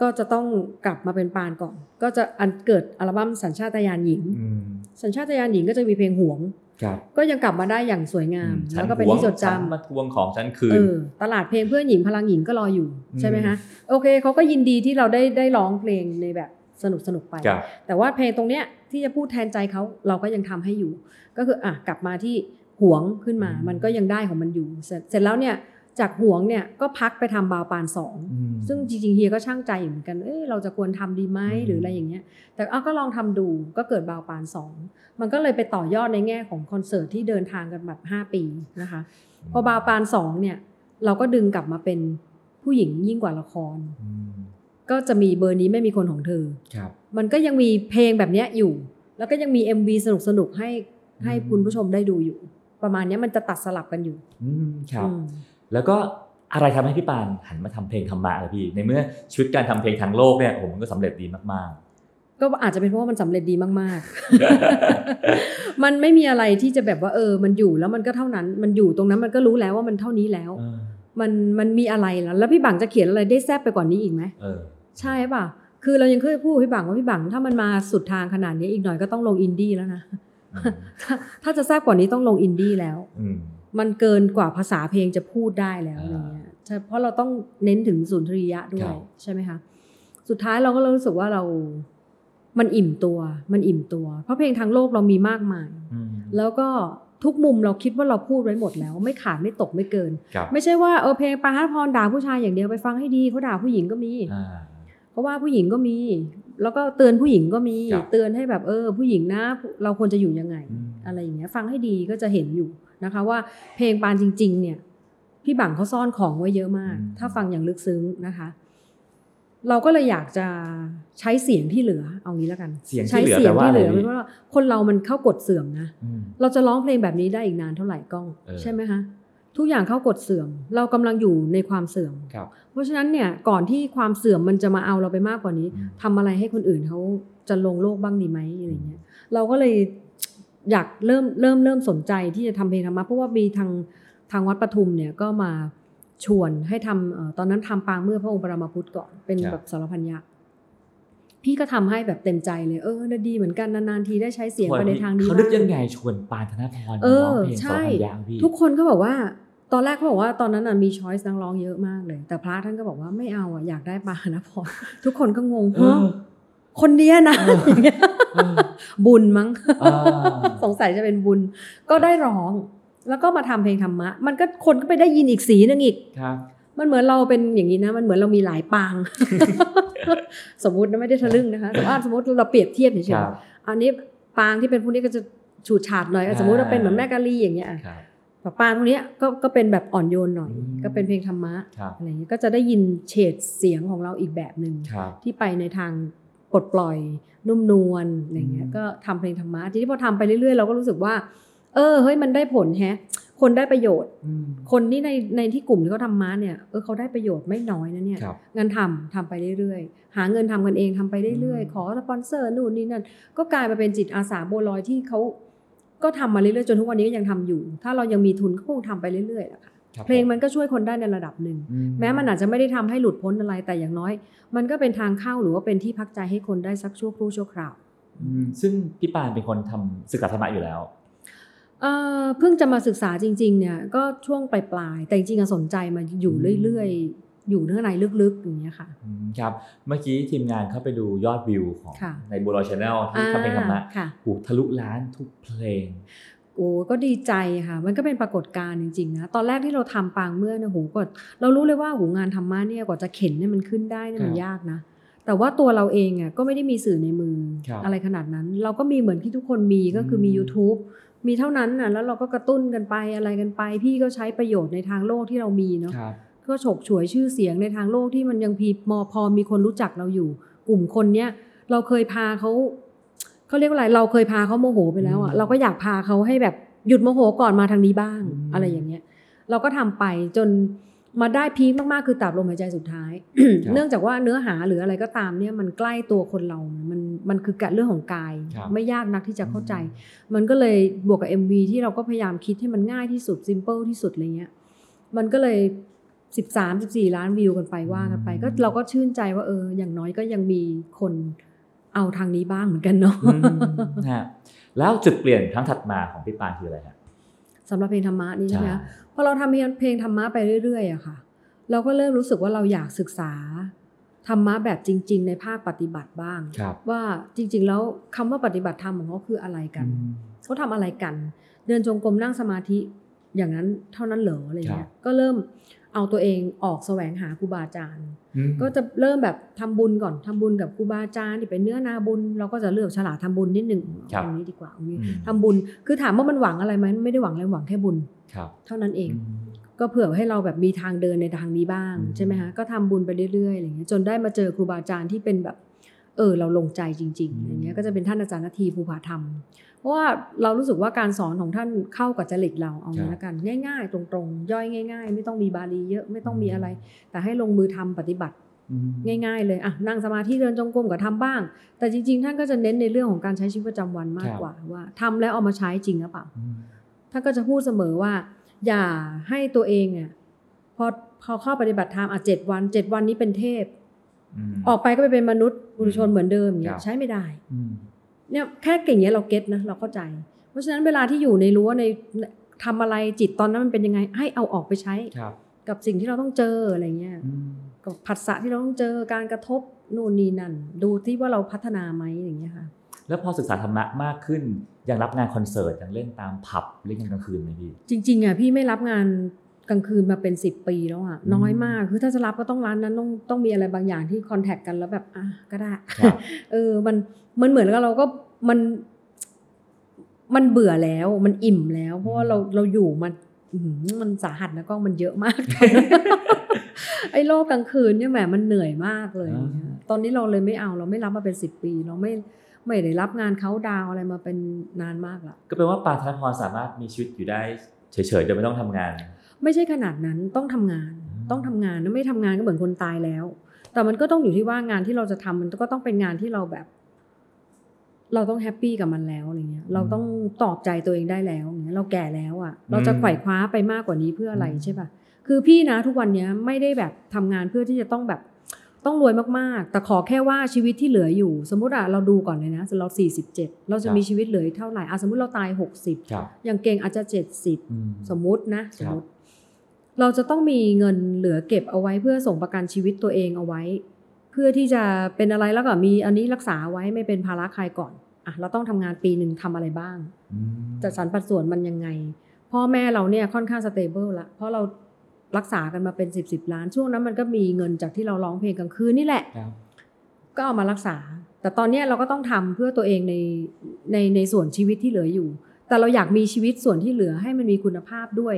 ก็จะต้องกลับมาเป็นปานก่อน ก็จะอันเกิดอัลบั้มสัญชาตญาณหญิงอืมสัญชาตญาณหญิงก็จะมีเพลงหวงครับ ก็ยังกลับมาได้อย่างสวยงามอืแล้วก็เป็นที่จดฉัจำมาทวงของฉันคืเอนอตลาดเพลงเพื่อนหญิงพลังหญิงก็รออยู่อืมใช่ไหมคะโอเคเขาก็ยินดีที่เราได้ได้ร้องเพลงในแบบสนุกสนุกๆไปครับแต่ว่าเพลงตรงเนี้ยที่จะพูดแทนใจเขาเราก็ยังทำให้อยู่ ก็คืออะกลับมาที่หวงขึ้นมาอืมมันก็ยังได้ของมันอยู่ เสร็จเสร็จแล้วเนี่ย จากหวงเนี่ยก็พักไปทำบาวปานสองอืมซึ่งจริงๆเฮียก็ช่างใจอยู่เหมือนกันเอ้ยเราจะควรทำดีไหมอืมหรืออะไรอย่างเงี้ย แต่เอาก็ลองทำดูก็เกิดบาวปานสองมันก็เลยไปต่อยอดในแง่ของคอนเสิร์ตที่เดินทางกันแบบ5 ปีนะคะ พอบาวปานสองเนี่ยเราก็ดึงกลับมาเป็นผู้หญิงยิ่งกว่าละครอืมก็จะมีเบอร์นี้ไม่มีคนของเธอครับมันก็ยังมีเพลงแบบเนี้ยอยู่ แล้วก็ยังมี MV สนุกสนุกๆให้ให้อืมคุณผู้ชมได้ดูอยู่ ประมาณเนี้ยมันจะตัดสลับกันอยู่อืมครับอืม แล้วก็อะไรทำให้พี่ปานหันมาทำเพลงธรรมะเลยพี่ ในเมื่อชีวิตการทำเพลงทางโลกเนี่ยโอ้โหมันก็สำเร็จดีมากก็อาจจะเป็นเพราะว่ามันสำเร็จดีมากๆ มันไม่มีอะไรที่จะแบบว่าเออ มันอยู่แล้วมันก็เท่านั้น มันอยู่ตรงนั้นมันก็รู้แล้วว่ามันเท่านี้แล้วๆเออมันมันมีอะไรแล้ว แล้วพี่บังจะเขียนอะไรได้แซบไปกว่านี้อีกไหมเออใช่ป่ะคือเรายังเคยพูดกับพี่บังว่าพี่บังถ้ามันมาสุดทางขนาดนี้อีกหน่อยก็ต้องลงอินดี้แล้วนะอืมถ้าถ้าจะแซบกว่านี้ต้องลงอินดี้แล้วอื มมันเกินกว่าภาษาเพลงจะพูดได้แล้วอะไรเงี้ยใช่เพราะเราต้องเน้นถึงสุนทรียะด้วย ครับใช่ไหมคะสุดท้ายเราก็รู้สึกว่าเรา มันอิ่มตัว มันอิ่มตัว เพราะเพลงทางโลกเรามีมากมายอืมแล้วก็ทุกมุมเราคิดว่าเราพูดไว้หมดแล้ว ไม่ขาดไม่ตกไม่เกินครับไม่ใช่ว่าเออเพลงปานธนพรด่าผู้ชายอย่างเดียวไปฟังให้ดีเขาด่าผู้หญิงก็มีอ่าเพราะว่าผู้หญิงก็มี แล้วก็เตือนผู้หญิงก็มีครับเตือนให้แบบเออ ผู้หญิงนะ เราควรจะอยู่ยังไงอืมอะไรอย่างเงี้ย ฟังให้ดีก็จะเห็นอยู่ นะคะว่าเพลงปานจริง ๆ เนี่ยพี่บังเขาซ่อนของไว้เยอะมาก ถ้าฟังอย่างลึกซึ้งนะคะ เราก็เลยอยากจะใช้เสียงที่เหลือเอางี้แล้วกันเสียงใช้ที่เหลือเสียแปลงว่าที่อะเหไรลือพี่เพราะว่าคนเรามันเข้ากฎเสื่อมนะอืมเราจะร้องเพลงแบบนี้ได้อีกนานเท่าไหร่กล้องเออใช่ไหมคะทุกอย่างเข้ากฎเสื่อม เรากำลังอยู่ในความเสื่อมครับเพราะฉะนั้นเนี่ยก่อนที่ความเสื่อมมันจะมาเอาเราไปมากกว่านี้อืมทำอะไรให้คนอื่นเขาจะลงโลกบ้างดีไหมอะไรเงี้ยเราก็เลย อยากเริ่มเริ่มเริ่มสนใจที่จะทำเพลงธรรมะเพราะว่ามีทางทางวัดปทุมเนี่ยก็มาชวนให้ทำเอ่อตอนนั้นทำปางเมื่อพระองค์ปรมาพุทธก่อนเป็นครับแบบสารพันยะพี่ก็ทำให้แบบเต็มใจเลยเออน่าดีเหมือนกันนานๆทีได้ใช้เสียงไปในทางดีเขาบ้นึกยังไงชวนปานธนพรเอมาอร้องเพลงใช่สารพันยางพี่ทุกคนก็บอกว่า ตอนแรกเขาบอกว่าตอนนั้นน่ะมีช้อยส์นักร้องเยอะมากเลย แต่พระท่านก็บอกว่าไม่เอาอะอยากได้ปานะพรทุกคนก็งงเออฮะ คนเนี้ยนะเอออย่างเงี้ยเออบุญมั้งอ่าสงสัยจะเป็นบุญ ก็ได้ร้อง แล้วก็มาทำเพลงธรรมะ มันก็คนก็ไปได้ยินอีกสีหนึงอีกครับมันเหมือนเราเป็นอย่างนี้นะ มันเหมือนเรามีหลายปาง สมมตินะไม่ได้ทะลึ่งนะคะแต่ว่าสมมติเราเปรียบเทียบเฉยครับๆอันนี้ปางที่เป็นพวกนี้ก็จะฉูดฉาดหน่อยอะสมมติเราเป็นเหมือนแม่กาลีอย่างเงี้ยอะครับแต่ปางพวกเนี้ยก็ก็เป็นแบบอ่อนโยนหน่อยอืมก็เป็นเพลงธรรมะครับอะไรอย่างเงี้ยก็จะได้ยินเฉดเสียงของเราอีกแบบหนึ่งครับที่ไปในทาง ปลดปล่อย นุ่มนวลอะไรเงี้ยอืมก็ทำเพลงธรรมะทีนี้พอทำไปเรื่อยๆ เราก็รู้สึกว่า เออเฮ้ยมันได้ผลแฮะ คนได้ประโยชน์อืมคนที่ในในที่กลุ่มที่เขาทำมาเนี่ยเออเขาได้ประโยชน์ไม่น้อยนะเนี่ยครับงานทำทำไปเรื่อยๆ หาเงินทำกันเองทำไปเรื่อยอืมๆขอสปอนเซอร์นู่นนี่นั่นก็กลายมาเป็นจิตอาสาโบวลอยที่เขาก็ทำมาเรื่อยๆจนทุกวันนี้ก็ยังทำอยู่ ถ้าเรายังมีทุนก็คงทำไปเรื่อยๆแหละค่ะครับ เพลงมันก็ช่วยคนได้ในระดับหนึ่งอืแม้มันอาจจะไม่ได้ทำให้หลุดพ้นอะไรแต่อย่างน้อย มันก็เป็นทางเข้าหรือว่าเป็นที่พักใจให้คนได้สักชั่วครู่ชั่วคราวอืมซึ่งพี่ปานเป็นคนทำศึกษาธรรมะอยู่แล้วเอ่อเพิ่งจะมาศึกษาจริง ๆ เนี่ยก็ช่วงปลายๆแต่จริงๆอะสนใจมาอยู่เรื่อยๆ อยู่ข้างในลึกๆอย่างเงี้ยค่ะอืมครับเมื่อกี้ทีมงานเข้าไปดูยอดวิวของค่ะในบัวลอย Channel ที่ทำเพลงธรรมะค่ะหูทะลุล้านทุกเพลง โอ้ก็ดีใจค่ะ มันก็เป็นปรากฏการณ์จริงๆนะ ตอนแรกที่เราทำปางเมื่อเนี่ยโหก็เรารู้เลยว่าหูงานธรรมะเนี่ยกว่าจะเข็นเนี่ยมันขึ้นได้เนี่ยมันครับยากนะ แต่ว่าตัวเราเองอะก็ไม่ได้มีสื่อในมือครับอะไรขนาดนั้น เราก็มีเหมือนที่ทุกคนมีก็คือมีอืม YouTube มีเท่านั้นน่ะแล้วเราก็กระตุ้นกันไปอะไรกันไป พี่ก็ใช้ประโยชน์ในทางโลกที่เรามีเนาะครับก็ฉกฉวยชื่อเสียงในทางโลกที่มันยังพีมอพอมีคนรู้จักเราอยู่ กลุ่มคนเนี้ยเราเคยพาเขา เขาเรียกว่าอะไรเราเคยพาเขาโมโหไปแล้วอะอืมเราก็อยากพาเขาให้แบบหยุดโมโหก่อนมาทางนี้บ้างอืมอะไรอย่างเงี้ย เราก็ทำไปจนมาได้พีคมากๆคือตับลมหายใจสุดท้ายครับเนื่องจากว่าเนื้อหาหรืออะไรก็ตามเนี่ยมันใกล้ตัวคนเรา มันมันคือการเรื่องของกายครับไม่ยากนักที่จะเข้าใจ มันก็เลยบวกกับ MV ที่เราก็พยายามคิดให้มันง่ายที่สุดซิมเ l ิลที่สุดอะไรเงี้ย มันก็เลย 13 14 ล้านวิวกันไปว่ากันไปอืมก็เราก็ชื่นใจว่าเอออย่างน้อยก็ยังมีคน เอาทางนี้บ้างเหมือนกันเนาะอืมฮะแล้วจุดเปลี่ยนครั้งถัดมาของพี่ปานคืออะไรฮะสำหรับเพลงธรรมะนี่ใช่ไหมคะพอเราทำเพลงธรรมะไปเรื่อยๆอะค่ะ เราก็เริ่มรู้สึกว่าเราอยากศึกษาธรรมะแบบจริง ๆ ในภาคปฏิบัติบ้างครับว่าจริง ๆ แล้วคำว่าปฏิบัติธรรมของเขาคืออะไรกันอืมเขาทำอะไรกัน เดินจงกรมนั่งสมาธิอย่างนั้นเท่านั้นเหรออะไรเงี้ครัยบก็เริ่ม เอาตัวเองออกแสวงหาครูบาอาจารย์อืมก็จะเริ่มแบบทำบุญก่อนทำบุญกับครูบาอาจารย์ที่เป็นเนื้อนาบุญ เราก็จะเลือกฉลาดทำบุญนิดหนึ่งครับเอานี้ดีกว่าเอานี้อืมทำบุญคือถามว่ามันหวังอะไรไหมไม่ได้หวังอะไรหวังแค่บุญครับเท่านั้นเองอืมก็เผื่อให้เราแบบมีทางเดินในทางนี้บ้างอืมใช่ไหมคะก็ทำบุญไปเรื่อยๆอะไรเงี้ยจนได้มาเจอครูบาอาจารย์ที่เป็นแบบเออเราลงใจจริงๆอะไรเงี้ยก็จะเป็นท่านอาจารย์นาทีภูผาธรรม เพราะว่าเรารู้สึกว่าการสอนของท่านเข้ากับจริตเราเอางี้ละกัน ง่าย ๆ ตรงๆ ย่อยง่าย ๆ ไม่ต้องมีบาลีเยอะไม่ต้องมีอะไร แต่ให้ลงมือทำปฏิบัติอืมง่ายๆ เลยอะนั่งสมาธิเดินจงกรมก็ทำบ้าง แต่จริง ๆ ท่านก็จะเน้นในเรื่องของการใช้ชีวิตประจำวันมากกว่าว่าทำแล้วเอามาใช้จริงหรือเปล่าอืมท่านก็จะพูดเสมอว่า อย่าให้ตัวเองเนี่ยพอพอเข้าปฏิบัติธรรมอะเจ็ดวันเจ็ดวันนี้เป็นเทพมออกไปก็ไปเป็นมนุษย์บุรุชนเหมือนเดิมอย่างเงี้ครัยบใช้ไม่ได้อืม เนี่ยแค่เก่งเนี้ยเราเก็ตนะเราเข้าใจ เพราะฉะนั้นเวลาที่อยู่ในรั้วในทำอะไรจิตตอนนั้นมันเป็นยังไง ให้เอาออกไปใช้ครับกับสิ่งที่เราต้องเจออะไรเงี้ยอืมกับผัสสะที่เราต้องเจอการกระทบนู่นนี่นั่น ดูที่ว่าเราพัฒนาไหมอย่างเงี้ยค่ะ แล้วพอศึกษาธรรมะมากขึ้นยังรับงานคอนเสิร์ตยังเล่นตามผับเล่นกันกลางคืนไหมพี่จริงๆอะพี่ไม่รับงาน กลางคืนมาเป็นสิบปีแล้วอะอืมน้อยมากคือถ้าจะรับก็ต้องร้านนั้นต้องต้องมีอะไรบางอย่างที่คอนแทคกันแล้วแบบอะก็ได้ครับเออมันมันเหมือนกับเราก็มันมันเบื่อแล้วมันอิ่มแล้ว เพราะว่าเราเราอยู่มันอื้อหือมันสาหัสนะก็มันเยอะมาก ไอ้โลกกลางคืนเนี่ยแหมมันเหนื่อยมากเลยอ่าตอนนี้เราเลยไม่เอาเราไม่รับมาเป็นสิบปี เราไม่ไม่ได้รับงานเขาดาวน์อะไรมาเป็นนานมากละก็แปลว่าปาธนพรสามารถมีชีวิตอยู่ได้เฉยๆโดยไม่ต้องทำงาน ไม่ใช่ขนาดนั้นต้องทำงานอืมต้องทำงานนะไม่ทำงานก็เหมือนคนตายแล้ว แต่มันก็ต้องอยู่ที่ว่างานที่เราจะทำมันก็ต้องเป็นงานที่เราแบบ เราต้องแฮปปี้กับมันแล้วอะไรเงี้ย เราต้องตอบใจตัวเองได้แล้วอย่างเงี้ยเราแก่แล้วอะ่ะ เราจะไขว่คว้าไปมากกว่านี้เพื่ออะไรใช่ปะคือพี่นะทุกวันเนี้ยไม่ได้แบบทำงานเพื่อที่จะต้องแบบต้องรวยมากๆ แต่ขอแค่ว่าชีวิตที่เหลืออยู่ สมมติอะเราดูก่อนเลยนะเราสี่สิบเจ็ดเราจะมีชีวิตเหลืออีกเท่าไหร่อะสมมติเราตายหกสิบครับอย่างเก่งอาจจะเจ็ดสิบอืมสมมุตินะสมมติ เราจะต้องมีเงินเหลือเก็บเอาไว้เพื่อส่งประกันชีวิตตัวเองเอาไว้ เพื่อที่จะเป็นอะไรแล้วก็มีอันนี้รักษาไว้ไม่เป็นภาระใครก่อนอะเราต้องทำงานปีหนึ่งทำอะไรบ้างอืมจัดสรรปัดส่วนมันยังไง พ่อแม่เราเนี่ยค่อนข้างสเตเบิลละเพราะเรารักษากันมาเป็นสิบสิบล้าน ช่วงนั้นมันก็มีเงินจากที่เราร้องเพลงกลางคืนนี่แหละครับก็เอามารักษา แต่ตอนเนี้ยเราก็ต้องทำเพื่อตัวเองในในในส่วนชีวิตที่เหลืออยู่ แต่เราอยากมีชีวิตส่วนที่เหลือให้มันมีคุณภาพด้วย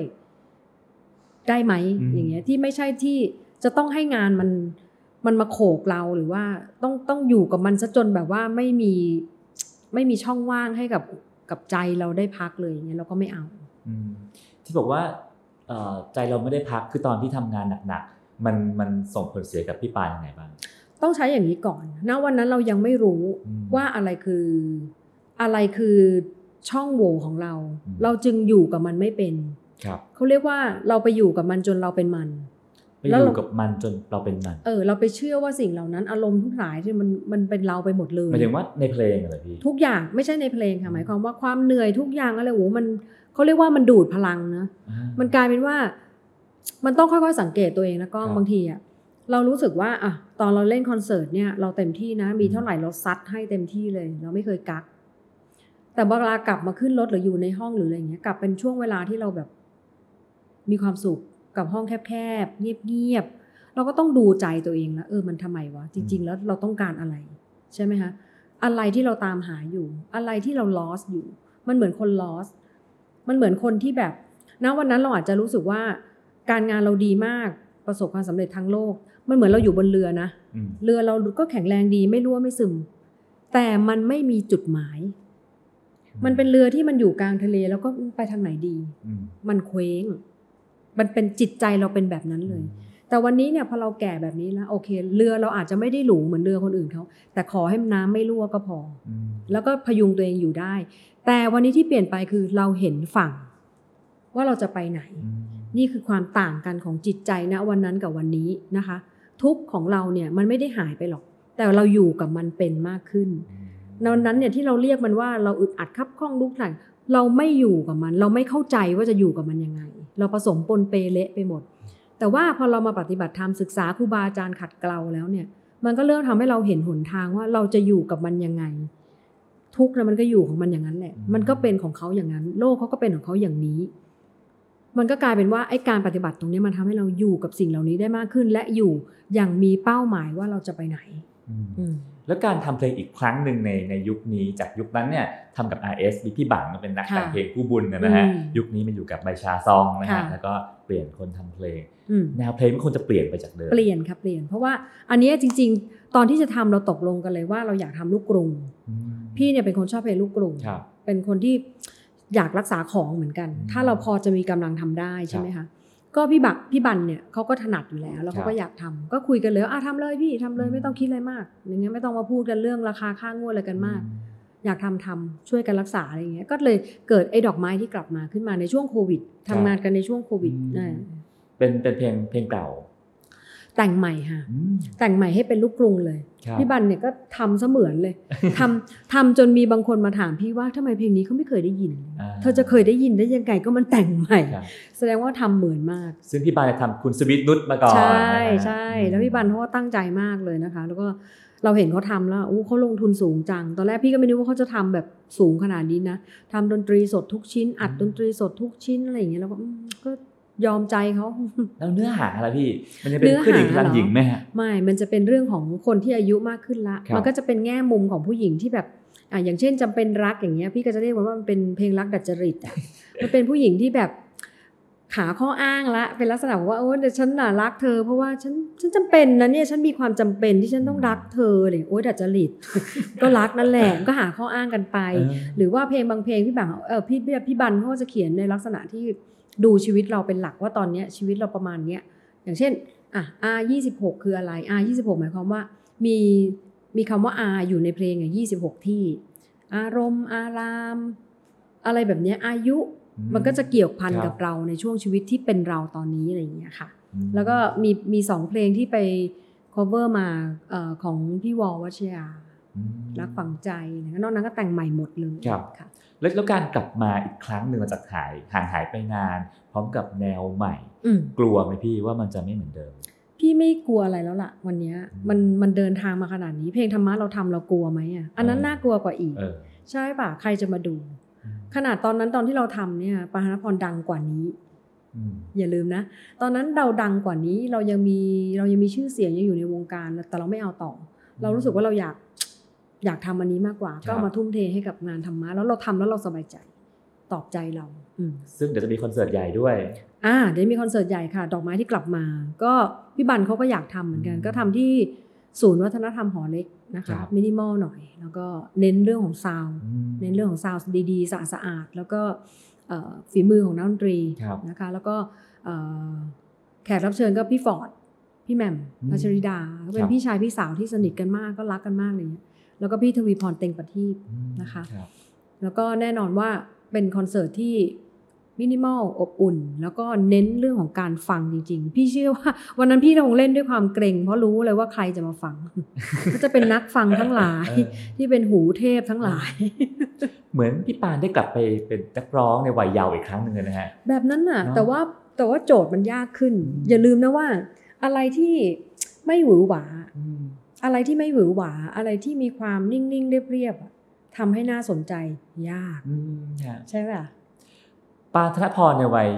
ได้ไหมอืมอย่างเงี้ยที่ไม่ใช่ที่จะต้องให้งานมันมันมาโขกเราหรือว่าต้องต้องอยู่กับมันซะจนแบบว่าไม่มีไม่มีช่องว่างให้กับกับใจเราได้พักเลยอย่างเงี้ยเราก็ไม่เอาอืมที่บอกว่าเอ่อใจเราไม่ได้พักคือตอนที่ทำงานหนักๆมันมันส่งผลเสียกับพี่ปานยังไงบ้างต้องใช้อย่างนี้ก่อนณวันนั้นเรายังไม่รู้อืมว่าอะไรคืออะไรคือช่องโหว่ของเราอืมเราจึงอยู่กับมันไม่เป็นครับ เขาเรียกว่าเราไปอยู่กับมันจนเราเป็นมันไปแล้อวยู่เรากับมันจนเราเป็นมัน เออ เราไปเชื่อว่าสิ่งเหล่านั้น อารมณ์ทุกหลายที่มันมันเป็นเราไปหมดเลยหมายถึงว่าในเพลงเหรอพี่ทุกอย่างไม่ใช่ในเพลงค่ะหมายความว่าความเหนื่อยทุกอย่างอะไรโอ้โหมันเขาเรียกว่ามันดูดพลังนะอ่ามันกลายเป็นว่า มันต้องค่อยๆสังเกตตัวเองนะก้องครับบางทีอะเรารู้สึกว่าอะตอนเราเล่นคอนเสิร์ตเนี่ยเราเต็มที่นะ มีอืมเท่าไหร่เราซัดให้เต็มที่เลย เราไม่เคยกักแต่เวลากลับมาขึ้นรถหรืออยู่ในห้องหรืออะไรเงี้ยกลับเป็นช่วงเวลาที่เราแบบ มีความสุขกับห้องแคบๆ เงียบๆ เราก็ต้องดูใจตัวเองแล้วเออมันทำไมวะ จริง ๆ แล้วเราต้องการอะไร ใช่ไหมคะ อะไรที่เราตามหาอยู่ อะไรที่เรา lost อยู่ มันเหมือนคน lost มันเหมือนคนที่แบบณวันนั้นเราอาจจะรู้สึกว่า การงานเราดีมากประสบความสำเร็จทั้งโลก มันเหมือนเราอยู่บนเรือนะอืมเรือเราก็แข็งแรงดีไม่รั่วไม่ซึม แต่มันไม่มีจุดหมาย มันเป็นเรือที่มันอยู่กลางทะเลแล้วก็ไปทางไหนดีอืมมันเคว้ง มันเป็นจิตใจเราเป็นแบบนั้นเลย แต่วันนี้เนี่ยพอเราแก่แบบนี้แล้วโอเค เรือเราอาจจะไม่ได้หรูเหมือนเรือคนอื่นเขาแต่ขอให้น้ำไม่รั่วก็พออืมแล้วก็พยุงตัวเองอยู่ได้ แต่วันนี้ที่เปลี่ยนไปคือเราเห็นฝั่ง ว่าเราจะไปไหนอืมนี่คือความต่างกันของจิตใจณวันนั้นกับวันนี้นะคะ ทุกข์ของเราเนี่ยมันไม่ได้หายไปหรอก แต่เราอยู่กับมันเป็นมากขึ้นในวันนั้นเนี่ยที่เราเรียกมันว่าเราอึดอัดคับข้องลุกหลังเราไม่อยู่กับมัน เราไม่เข้าใจว่าจะอยู่กับมันยังไง เราผสมปนเปเละไปหมด แต่ว่าพอเรามาปฏิบัติธรรมศึกษาครูบาอาจารย์ขัดเกลาแล้วเนี่ย มันก็เริ่มทำให้เราเห็นหนทางว่าเราจะอยู่กับมันยังไง ทุกข์นะมันก็อยู่ของมันอย่างนั้นแหละ มันก็เป็นของเขาอย่างนั้น โลกเขาก็เป็นของเขาอย่างนี้ มันก็กลายเป็นว่าไอ้การปฏิบัติตรงนี้มันทำให้เราอยู่กับสิ่งเหล่านี้ได้มากขึ้น และอยู่อย่างมีเป้าหมายว่าเราจะไปไหน อืมอืม แล้วการทำเพลงอีกครั้งหนึ่งในในยุคนี้จากยุคนั้นเนี่ยทำกับ RS มีพี่บังเป็นนักแต่งค่ะเพลงผู้บุญนะฮะอืมยุคนี้มันอยู่กับใบชาซองนะฮะค่ะแล้วก็เปลี่ยนคนทำเพลงอืมแนวเพลงมันควรจะเปลี่ยนไปจากเดิมเปลี่ยนครับเปลี่ยนเพราะว่าอันเนี้ยจริง ๆ ตอนที่จะทำเราตกลงกันเลยว่าเราอยากทำลูกกรุงอืมพี่เนี่ยเป็นคนชอบเพลงลูกกรุงครับเป็นคนที่อยากรักษาของเหมือนกันอืมถ้าเราพอจะมีกำลังทำได้ใช่ไหมคะ ก็พี่บักพี่บันเนี่ยเขาก็ถนัดอยู่แล้ว แล้วเขาครัก็บอยากทำก็คุยกันเลยว่าอะทำเลยพี่ทำเลยอืมไม่ต้องคิดอะไรมาก อย่างเงี้ยไม่ต้องมาพูดกันเรื่องราคาค่างวดอะไรกันมาก อยากทำทำช่วยกันรักษาอะไรอย่างเงี้ยก็เลยเกิดไอ้ดอกไม้ที่กลับมาขึ้นมาในช่วงโควิดทำงานกันในช่วงโควิดอืมอ่าเป็นเป็นเพลงเพลงเก่า แต่งใหม่ค่ะอืมแต่งใหม่ให้เป็นลูกกรุงเลยครับพี่บันเนี่ยก็ทำเสมือนเลยทำทำจนมีบางคนมาถามพี่ว่าทำไมเพลงนี้เขาไม่เคยได้ยินอ่าเธอจะเคยได้ยินได้ยังไงก็มันแต่งใหม่ครับแสดงว่าทำเหมือนมาก ซึ่งพี่บานเนี่ยทำคุณสวิตนุชมาก่อน ใช่นะฮะใช่แล้วพี่บันเขาก็ตั้งใจมากเลยนะคะ แล้วก็เราเห็นเขาทำแล้วอู้เขาลงทุนสูงจัง ตอนแรกพี่ก็ไม่นึกว่าเขาจะทำแบบสูงขนาดนี้นะทำดนตรีสดทุกชิ้น อัดดนตรีสดทุกชิ้นอะไรอย่างเงี้ยแล้วก็อืมก็ ยอมใจเขาแล้วเนื้อหาอะไรพี่ มันจะเป็นเนื้อหาขึ้นหญิงพลังเหรอหญิงไหมฮะไม่ มันจะเป็นเรื่องของคนที่อายุมากขึ้นละครับมันก็จะเป็นแง่มุมของผู้หญิงที่แบบอะอย่างเช่นจำเป็นรักอย่างเงี้ยพี่ก็จะเรียกมันว่ามันเป็นเพลงรักดัดจริตอะมันเป็นผู้หญิงที่แบบขาข้ออ้างละเป็นลักษณะว่าโอ้เดี๋ยวฉันน่ะรักเธอ เพราะว่าฉันฉันจำเป็นนะเนี่ยฉันมีความจำเป็นที่ฉันต้องรักเธอเลยโอ้ยดัดจริตก็รักนั่นแหละก็หาข้ออ้างกันไปเออหรือว่าเพลงบางเพลงพี่บังเออพี่พี่พี่บันเขาก็จะเขียนในลักษณะที่ ดูชีวิตเราเป็นหลักว่าตอนเนี้ยชีวิตเราประมาณเนี้ยอย่างเช่นอะ R 26คืออะไร R 26หมายความว่ามีมีคำว่า R อยู่ในเพลงอะ26 ที่ อารมณ์ อาราม อะไรแบบเนี้ยอายุอืมันก็จะเกี่ยวพันครับกับเราในช่วงชีวิตที่เป็นเราตอนนี้อะไรอย่างเงี้ยค่ะอืมแล้วก็มีมีสองเพลงที่ไป cover มาเอ่อของพี่วอลวัชยาอืมรักฝังใจนะนอกนั้นก็แต่งใหม่หมดเลยครับค่ะ แล้วแล้วการกลับมาอีกครั้งหนึ่งหลังจากหายห่างหายไปนาน พร้อมกับแนวใหม่อืมกลัวไหมพี่ว่ามันจะไม่เหมือนเดิม พี่ไม่กลัวอะไรแล้วล่ะ วันเนี้ยอืมมันมันเดินทางมาขนาดนี้ เพลงธรรมะเราทำเรากลัวไหมอะอันนั้นเออน่ากลัวกว่าอีกเออใช่ป่ะใครจะมาดูอืมขนาดตอนนั้นตอนที่เราทำเนี่ยปาหานพรดังกว่านี้อืมอย่าลืมนะ ตอนนั้นเราดังกว่านี้เรายังมีเรายังมีชื่อเสียงยังอยู่ในวงการ แต่เราไม่เอาต่อ เรารู้สึกว่าเราอยาก อยากทำอันนี้มากกว่า ก็เอามาทุ่มเทให้กับงานธรรมะแล้วเราทำแล้วเราสบายใจตอบใจเราอืมซึ่งเดี๋ยวจะมีคอนเสิร์ตใหญ่ด้วย อ่า เดี๋ยวมีคอนเสิร์ตใหญ่ค่ะ ดอกไม้ที่กลับมา ก็พี่บังเขาก็อยากทำเหมือนกันอืมก็ทำที่ศูนย์วัฒนธรรมหอเล็กนะคะครัคะบมินิมอลหน่อย แล้วก็เน้นเรื่องของ sound อืมเน้นเรื่องของ sound ดีๆสะอาดสะอาดๆแล้วก็เอ่อฝีมือของนักดนตรีครับนะคะ แล้วก็เอ่อแขกรับเชิญก็พี่ฟอร์ด พี่แหม่มอืมพัชริดาก็เป็น ครับพี่ชายพี่สาวที่สนิทกันมากก็รักกันมากเลย แล้วก็พี่ทวีพรเต็งประทีปอืมนะคะรับแล้วก็แน่นอนว่าเป็นคอนเสิร์ตที่มินิมอลอบอุ่น แล้วก็เน้นเรื่องของการฟังจริง ๆ พี่เชื่อว่า วันนั้นพี่คงเล่นด้วยความเกร็งเพราะรู้เลยว่าใครจะมาฟัง ก็จะเป็นนักฟังทั้งหลายเออที่เป็นหูเทพทั้งหลาย เหมือนพี่ปานได้กลับไปเป็นนักร้องในวัยเยาว์อีกครั้งหนึ่งเลยนะฮะ แบบนั้นน่ะเนอะแต่ว่าแต่ว่าโจทย์มันยากขึ้นอืมอย่าลืมนะว่า อะไรที่ไม่หวือหวา อืมอะไรที่ไม่หวือหวา อะไรที่มีความนิ่งๆเรียบๆอะทำให้น่าสนใจยากอืมฮะใช่ป่ะปานธนพรในวัย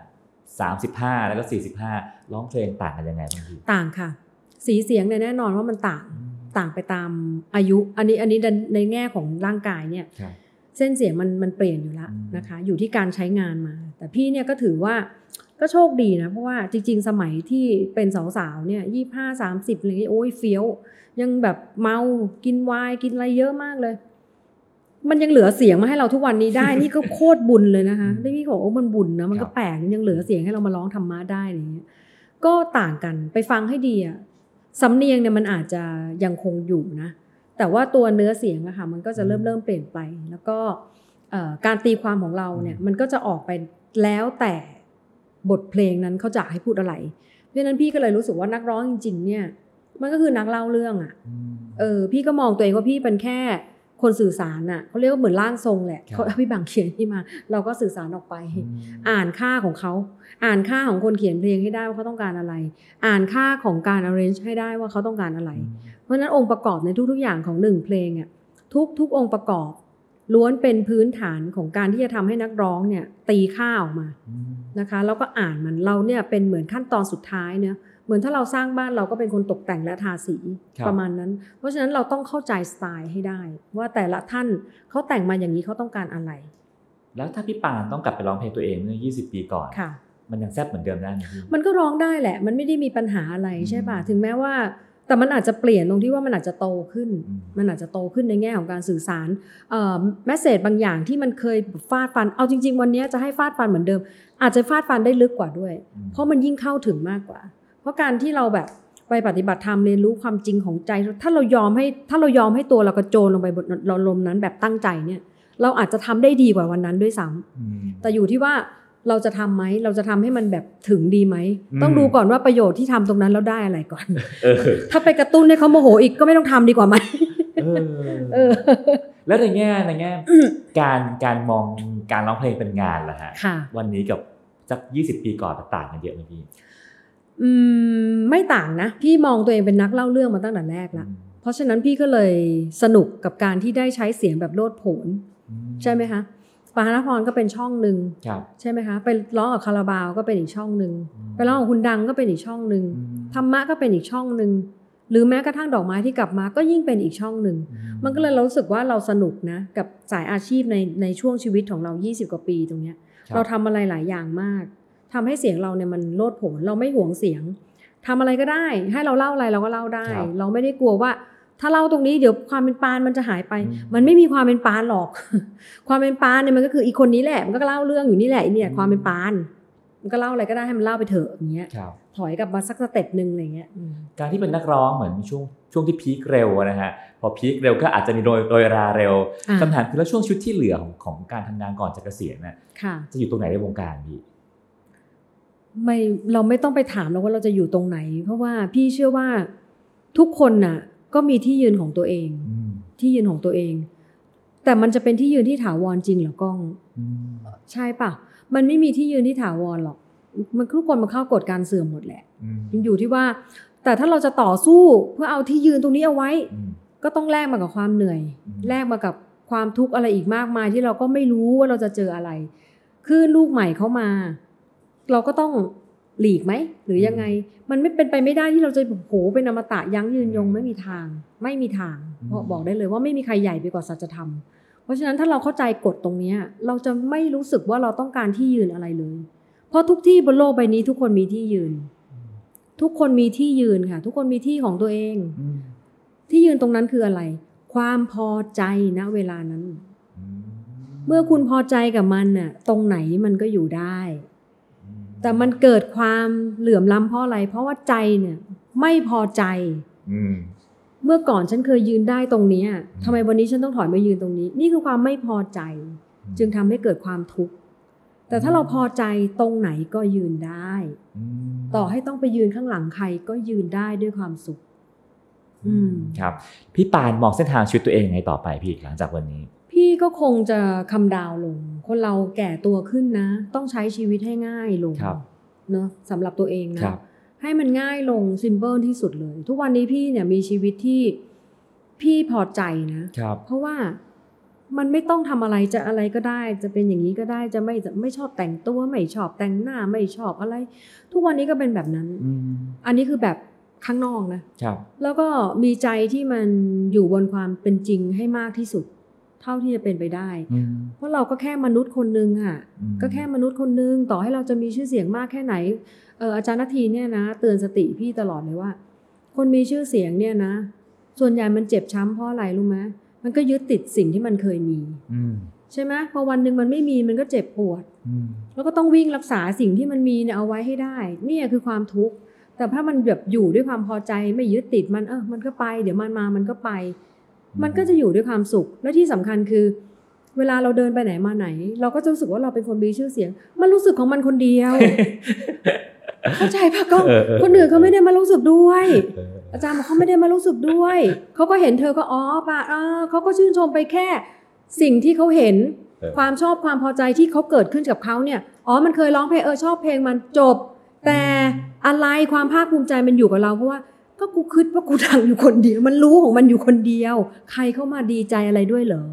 25 35 แล้วก็ 45 ร้องเพลงต่างกันยังไงบ้างพี่ต่างค่ะ สีเสียงเนี่ยแน่นอนว่ามันต่างอืมต่างไปตามอายุ อันนี้อันนี้ในในแง่ของร่างกายเนี่ยครับ เส้นเสียงมันมันเปลี่ยนอยู่แล้วอืมนะคะ อยู่ที่การใช้งานมา แต่พี่เนี่ยก็ถือว่าก็โชคดีนะ เพราะว่าจริง ๆ สมัยที่เป็นสาวๆเนี่ยยี่ห้าสามสิบอะไรอย่างเงี้ยโอ้ยเฟี้ยว ยังแบบเมากินไวน์กินอะไรเยอะมากเลย มันยังเหลือเสียงมาให้เราทุกวันนี้ได้ นี่ก็โคตรบุญเลยนะคะแล้วพี่ก็บอกโอ้มันบุญนะมันก็แปลกยังเหลือเสียงให้เรามาร้องธรรมะได้อะไรอย่างเงี้ยก็ต่างกันไปฟังให้ดีอะสำเนียงเนี่ยมันอาจจะยังคงอยู่นะ แต่ว่าตัวเนื้อเสียงอะค่ะมันก็จะเริ่มเริ่มเปลี่ยนไป แล้วก็เอ่อการตีความของเราเนี่ยมันก็จะออกไปแล้วแต่บทเพลงนั้นเขาจะให้พูดอะไร เพราะฉะนั้นพี่ก็เลยรู้สึกว่านักร้องจริงๆเนี่ยมันก็คือนักเล่าเรื่องอะอืมเออพี่ก็มองตัวเองว่าพี่เป็นแค่คนสื่อสารน่ะเขาเรียกว่าเหมือนร่างทรงแหละครับเขาพี่บางเขียนที่มา เราก็สื่อสารออกไปอืมอ่านค่าของเขา อ่านค่าของคนเขียนเพลงให้ได้ว่าเขาต้องการอะไร อ่านค่าของการ arrange ให้ได้ว่าเขาต้องการอะไรเพ ราะฉะนั้นองค์ประกอบในทุกๆอย่างของหนึ่งเพลงอะทุกทุกองค์ประกอบ ล้วนเป็นพื้นฐานของการที่จะทำให้นักร้องเนี่ยตีค่าออกมาอืมนะคะ แล้วก็อ่านมันเราเนี่ยเป็นเหมือนขั้นตอนสุดท้ายเนี่ยเหมือนถ้าเราสร้างบ้านเราก็เป็นคนตกแต่งและทาสีประมาณนั้น เพราะฉะนั้นเราต้องเข้าใจสไตล์ให้ได้ ว่าแต่ละท่านเขาแต่งมาอย่างนี้เขาต้องการอะไร แล้วถ้าพี่ปานต้องกลับไปร้องเพลงตัวเองเมื่อ 20 ปีก่อนค่ะมันยังแซ่บเหมือนเดิมได้ไหมพี่มันก็ร้องได้แหละ มันไม่ได้มีปัญหาอะไรอืมใช่ป่ะถึงแม้ว่า แต่มันอาจจะเปลี่ยนตรงที่ว่ามันอาจจะโตขึ้นอืมมันอาจจะโตขึ้นในแง่ของการสื่อสารเอ่อแมสเซจบางอย่างที่มันเคยฟาดฟัน เอาจริง ๆ วันนี้จะให้ฟาดฟันเหมือนเดิม อาจจะฟาดฟันได้ลึกกว่าด้วยอืมเพราะมันยิ่งเข้าถึงมากกว่า เพราะการที่เราแบบไปปฏิบัติธรรมเรียนรู้ความจริงของใจ ถ้าเรายอมให้ถ้าเรายอมให้ตัวเรากระโจนลงไปบนลมนั้นแบบตั้งใจเนี่ย เราอาจจะทำได้ดีกว่าวันนั้นด้วยซ้ำอืมแต่อยู่ที่ว่า เราจะทำไหมเราจะทำให้มันแบบถึงดีไหมอืมต้องดูก่อนว่าประโยชน์ที่ทำตรงนั้นแล้วได้อะไรก่อนเออถ้าไปกระตุ้นให้เขาโมโหอีกก็ไม่ต้องทำดีกว่าไหมเออเออแล้วในแง่ในแง่การการมองการร้องเพลงเป็นงานล่ะฮะค่ะวันนี้กับสักยี่สิบปีก่อนมันต่างกันเยอะไหมพี่อืมไม่ต่างนะ พี่มองตัวเองเป็นนักเล่าเรื่องมาตั้งแต่แรกละเพราะฉะนั้นพี่ก็เลยสนุกกับการที่ได้ใช้เสียงแบบโลดโผนอืใช่ไหมคะ ปาหนพรก็เป็นช่องหนึ่งครับใช่ไหมคะไปร้องกับคาราบาวก็เป็นอีกช่องหนึ่งอืมไปร้องกับคุณดังก็เป็นอีกช่องหนึ่งอืมธรรมะก็เป็นอีกช่องหนึ่งหรือแม้กระทั่งดอกไม้ที่กลับมาก็ยิ่งเป็นอีกช่องหนึ่งมันก็เลยรู้สึกว่าเราสนุกนะกับสายอาชีพในในช่วงชีวิตของเรา 20 กว่าปีตรงเนี้ยครับเราทำอะไรหลายอย่างมากทำให้เสียงเราเนี่ยมันโลดโผนเราไม่หวงเสียงทำอะไรก็ได้ ให้เราเล่าอะไรเราก็เล่าได้ครับเราไม่ได้กลัวว่า ถ้าเล่าตรงนี้เดี๋ยวความเป็นปานมันจะหายไปอืมมันไม่มีความเป็นปานหรอก ความเป็นปานเนี่ยมันก็คืออีกคนนี้แหละ มันก็เล่าเรื่องอยู่นี่แหละไอ้เนี่ยอืมความเป็นปาน มันก็เล่าอะไรก็ได้ให้มันเล่าไปเถอะอย่างเงี้ยครับถอยกลับมาสักสเต็ปหนึ่งอะไรเงี้ยอืมการที่เป็นนักร้องเหมือนช่วงช่วงที่พีคเร็วอะนะฮะ พอพีคเร็วก็อาจจะมีโดยโดยราเร็วอะคำถามคือแล้วช่วงชีวิตที่เหลือของของการทำงานก่อนจะเกษียณน่ะค่ะจะอยู่ตรงไหนในวงการพี่ไม่เราไม่ต้องไปถามเราว่าเราจะอยู่ตรงไหน เพราะว่าพี่เชื่อว่าทุกคนน่ะ ก็มีที่ยืนของตัวเองอืมที่ยืนของตัวเอง แต่มันจะเป็นที่ยืนที่ถาวรจริงเหรอกล้องอืมใช่ปะมันไม่มีที่ยืนที่ถาวรหรอก มันทุกคนมันเข้ากฎการเสื่อมหมดแหละอืมมันอยู่ที่ว่า แต่ถ้าเราจะต่อสู้เพื่อเอาที่ยืนตรงนี้เอาไว้อืมก็ต้องแลกมากับความเหนื่อยอืมแลกมากับความทุกข์อะไรอีกมากมายที่เราก็ไม่รู้ว่าเราจะเจออะไร คือลูกใหม่เข้ามา เราก็ต้อง หลีกไหมหรือยังไง มันไม่เป็นไปไม่ได้ที่เราจะโหเป็นอมตะยั้งยืนยงไม่มีทาง ไม่มีทางเพราะบอกได้เลยว่าไม่มีใครใหญ่ไปกว่าสัจธรรม เพราะฉะนั้นถ้าเราเข้าใจกฎตรงเนี้ยเราจะไม่รู้สึกว่าเราต้องการที่ยืนอะไรเลย เพราะทุกที่บนโลกใบนี้ทุกคนมีที่ยืน ทุกคนมีที่ยืนค่ะ ทุกคนมีที่ของตัวเองอืมที่ยืนตรงนั้นคืออะไร ความพอใจณเวลานั้นอืมเมื่อคุณพอใจกับมันน่ะ ตรงไหนมันก็อยู่ได้อืม แต่มันเกิดความเหลื่อมล้ำเพราะอะไร เพราะว่าใจเนี่ย ไม่พอใจอืมเมื่อก่อนฉันเคยยืนได้ตรงเนี้ยทำไมวันนี้ฉันต้องถอยมายืนตรงนี้ นี่คือความไม่พอใจ จึงทำให้เกิดความทุกข์แต่ถ้าเราพอใจตรงไหนก็ยืนได้อืมต่อให้ต้องไปยืนข้างหลังใครก็ยืนได้ด้วยความสุขอืมครับ พี่ปานมองเส้นทางชีวิตตัวเองไงต่อไปพี่หลังจากวันนี้พี่ ก็คงจะคำดาวลง คนเราแก่ตัวขึ้นนะ ต้องใช้ชีวิตให้ง่ายลงครับเนอะสำหรับตัวเองนะครับให้มันง่ายลงซิมเ l ิลที่สุดเลย ทุกวันนี้พี่เนี่ยมีชีวิตที่พี่พอใจนะครับเพราะว่ามันไม่ต้องทำอะไรจะอะไรก็ได้ จะเป็นอย่างนี้ก็ได้จะไม่ไม่ชอบแต่งตัวไม่ชอบแต่งหน้าไม่ชอบอะไร ทุกวันนี้ก็เป็นแบบนั้นอืมอันนี้คือแบบข้างนอกนะครับแล้วก็มีใจที่มันอยู่บนความเป็นจริงให้มากที่สุด เท่าที่จะเป็นไปได้อืมเพราะเราก็แค่มนุษย์คนนึงอะอืมก็แค่มนุษย์คนนึง ต่อให้เราจะมีชื่อเสียงมากแค่ไหนเอออาจารย์นาทีเนี่ยนะ เตือนสติพี่ตลอดเลยว่า คนมีชื่อเสียงเนี่ยนะ ส่วนใหญ่มันเจ็บช้ำเพราะอะไรรู้ไหมมันก็ยึดติดสิ่งที่มันเคยมีอืมใช่ไหมพอวันหนึ่งมันไม่มีมันก็เจ็บปวดอืมแล้วก็ต้องวิ่งรักษาสิ่งที่มันมีเนี่ยเอาไว้ให้ได้เนี่ยคือความทุกข์แต่ถ้ามันแบบอยู่ด้วยความพอใจไม่ยึดติดมันเออมันก็ไป เดี๋ยวมันมามันก็ไป มันก็จะอยู่ด้วยความสุข และที่สำคัญคือ เวลาเราเดินไปไหนมาไหน เราก็จะรู้สึกว่าเราเป็นคนมีชื่อเสียง มันรู้สึกของมันคนเดียว เข้าใจปะก็เออเออคนอื่นเขาไม่ได้มารู้สึกด้วยเอออาจารย์บอกเขาไม่ได้มารู้สึกด้วยเขาก็เห็นเธอก็อ๋อปะเออเขาก็ชื่นชมไปแค่ สิ่งที่เขาเห็นเออความชอบความพอใจที่เขาเกิดขึ้นกับเขาเนี่ยอ๋อมันเคยร้องเพลงเออชอบเพลงมันจบ แต่อะไรความภาคภูมิใจมันอยู่กับเราเพราะว่า ก็กูคิดว่ากูดังอยู่คนเดียว มันรู้ของมันอยู่คนเดียว ใครเข้ามาดีใจอะไรด้วยเหรอ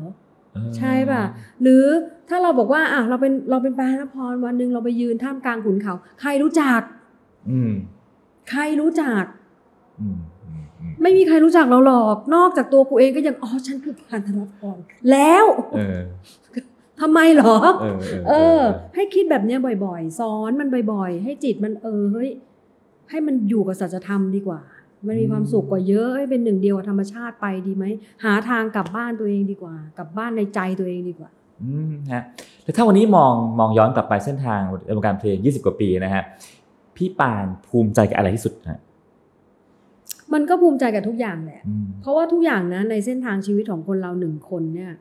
เออใช่ป่ะ หรือถ้าเราบอกว่าอะเราเป็นเราเป็นปานพรวันหนึ่งเราไปยืนท่ามกลางขุนเขา ใครรู้จัก อืมใครรู้จักอืมอืมอืมไม่มีใครรู้จักเราหรอก นอกจากตัวกูเองก็ยังอ๋อฉันคือปานธนพรแล้วเออทำไมเหรอเออเออเออ ให้คิดแบบเนี้ยบ่อยๆ สอนมันบ่อยๆ ให้จิตมันเออเฮ้ยให้มันอยู่กับสัจธรรมดีกว่า มันมีความสุขกว่าเยอะให้เป็นหนึ่งเดียวกับธรรมชาติไปดีไหม หาทางกลับบ้านตัวเองดีกว่า กลับบ้านในใจตัวเองดีกว่าอืมฮะแล้วถ้าวันนี้มองมองย้อนกลับไปเส้นทางในวงการเพลง20 กว่าปีนะฮะพี่ปานภูมิใจกับอะไรที่สุดฮะมันก็ภูมิใจกับทุกอย่างแหละอืมเพราะว่าทุกอย่างนะในเส้นทางชีวิตของคนเราหนึ่งคนเนี่ย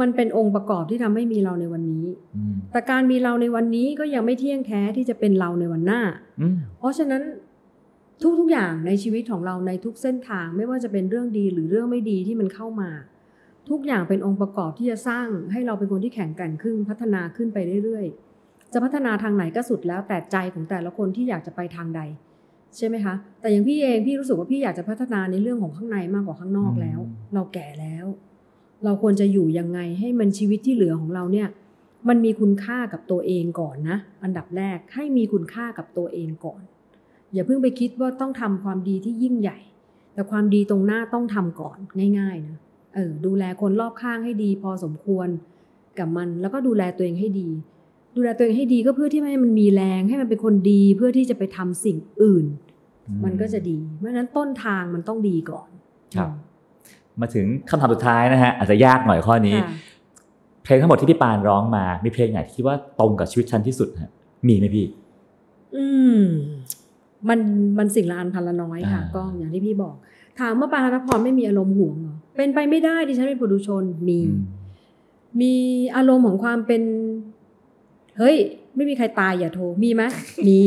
มันเป็นองค์ประกอบที่ทำให้มีเราในวันนี้อืมแต่การมีเราในวันนี้ก็ยังไม่เที่ยงแท้ที่จะเป็นเราในวันหน้าอืมเพราะฉะนั้น ทุกๆอย่างในชีวิตของเราในทุกเส้นทางไม่ว่าจะเป็นเรื่องดีหรือเรื่องไม่ดีที่มันเข้ามา ทุกอย่างเป็นองค์ประกอบที่จะสร้างให้เราเป็นคนที่แข็งแกร่งขึ้นพัฒนาขึ้นไปเรื่อยๆ จะพัฒนาทางไหนก็สุดแล้วแต่ใจของแต่ละคนที่อยากจะไปทางใด ใช่ไหมคะ แต่อย่างพี่เองพี่รู้สึกว่าพี่อยากจะพัฒนาในเรื่องของข้างในมากกว่าข้างนอกแล้ว เราแก่แล้ว เราควรจะอยู่ยังไงให้มันชีวิตที่เหลือของเราเนี่ยมันมีคุณค่ากับตัวเองก่อนนะ อันดับแรกให้มีคุณค่ากับตัวเองก่อน อย่าเพิ่งไปคิดว่าต้องทำความดีที่ยิ่งใหญ่ แต่ความดีตรงหน้าต้องทำก่อนง่ายๆนะเออดูแลคนรอบข้างให้ดี พอสมควรกับมัน แล้วก็ดูแลตัวเองให้ดี ดูแลตัวเองให้ดีก็เพื่อที่ไม่ให้มันมีแรงให้มันเป็นคนดีเพื่อที่จะไปทำสิ่งอื่น มันก็จะดีเพราะฉะนั้นต้นทางมันต้องดีก่อนครับ มาถึงคำถามสุดท้ายนะฮะอาจจะยากหน่อยข้อนี้ค่ะเพลงทั้งหมดที่พี่ปานร้องมา มีเพลงไหนที่คิดว่าตรงกับชีวิตฉันที่สุดฮะมีไหมพี่ อืม มันมันสิ่งละอันพันละน้อยค่ะอ่ากล้องอย่างที่พี่บอก ถามว่าปาธนพรไม่มีอารมณ์ห่วงเหรอเป็นไปไม่ได้ดิฉันเป็นปุถุชนมีอืมมีอารมณ์ของความเป็น เฮ้ย ไม่มีใครตายอย่าโทรมีไหมมี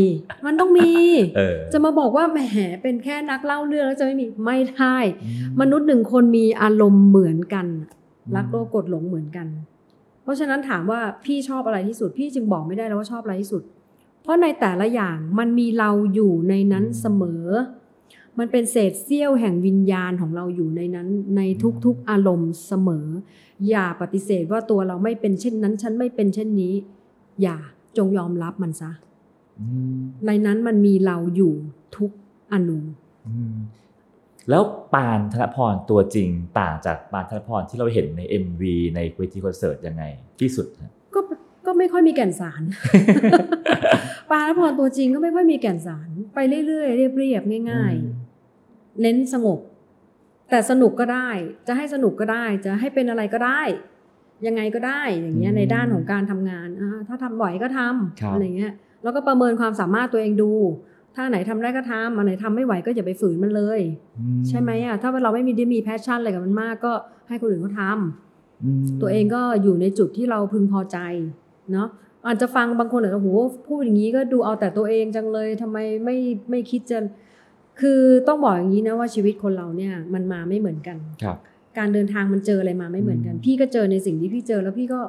มันต้องมีเออจะมาบอกว่าแหมเป็นแค่นักเล่าเรื่องแล้วจะไม่มีไม่ได้อืมนุษย์หนึ่งคนมีอารมณ์เหมือนกัน รักโลภกดหลงเหมือนกัน เพราะฉะนั้นถามว่าพี่ชอบอะไรที่สุด พี่จึงบอกไม่ได้แล้วว่าชอบอะไรที่สุดเพ ราะในแต่ละอย่างมันมีเราอยู่ในนั้นเสมอ มันเป็นเศษเสี้ยวแห่งวิญญาณของเราอยู่ในนั้น ในทุกๆอารมณ์เสมอ อย่าปฏิเสธว่าตัวเราไม่เป็นเช่นนั้น ฉันไม่เป็นเช่นนี้ อย่าจงยอมรับมันซะอืมในนั้นมันมีเราอยู่ทุกอนุอืมแล้วปานธนพรตัวจริงต่างจากปานธนพรที่เราเห็นใน MV ในเวทีคอนเสิร์ตยังไงที่สุดฮะก็ก็ ไม่ค่อยมีแก่นสาร ปาลพรตัวจริงก็ไม่ค่อยมีแก่นสาร ไปเรื่อยๆเรียบๆง่ายอืมๆเน้นสงบ แต่สนุกก็ได้ จะให้สนุกก็ได้ จะให้เป็นอะไรก็ได้ ยังไงก็ได้อย่างเงี้ยในด้านของการทำงานอ่าถ้าทำไหวก็ทำครับอะไรเงี้ยแล้วก็ประเมินความสามารถตัวเองดู ถ้าไหนทำได้ก็ทำอันไหนทำไม่ไหวก็อย่าไปฝืนมันเลยอืใช่ไหมอะถ้าเราไม่มีได้มี passion อะไรกับมันมากก็ให้คนอื่นเขาทำอืมตัวเองก็อยู่ในจุดที่เราพึงพอใจ เนาะอาจจะฟังบางคนอาจจะโหพูดอย่างนี้ก็ดูเอาแต่ตัวเองจังเลยทำไมไม่ไม่คิดจะคือต้องบอกอย่างนี้นะว่าชีวิตคนเราเนี่ยมันมาไม่เหมือนกันครับ การเดินทางมันเจออะไรมาไม่เหมือนกันอืมพี่ก็เจอในสิ่งที่พี่เจอแล้วพี่ก็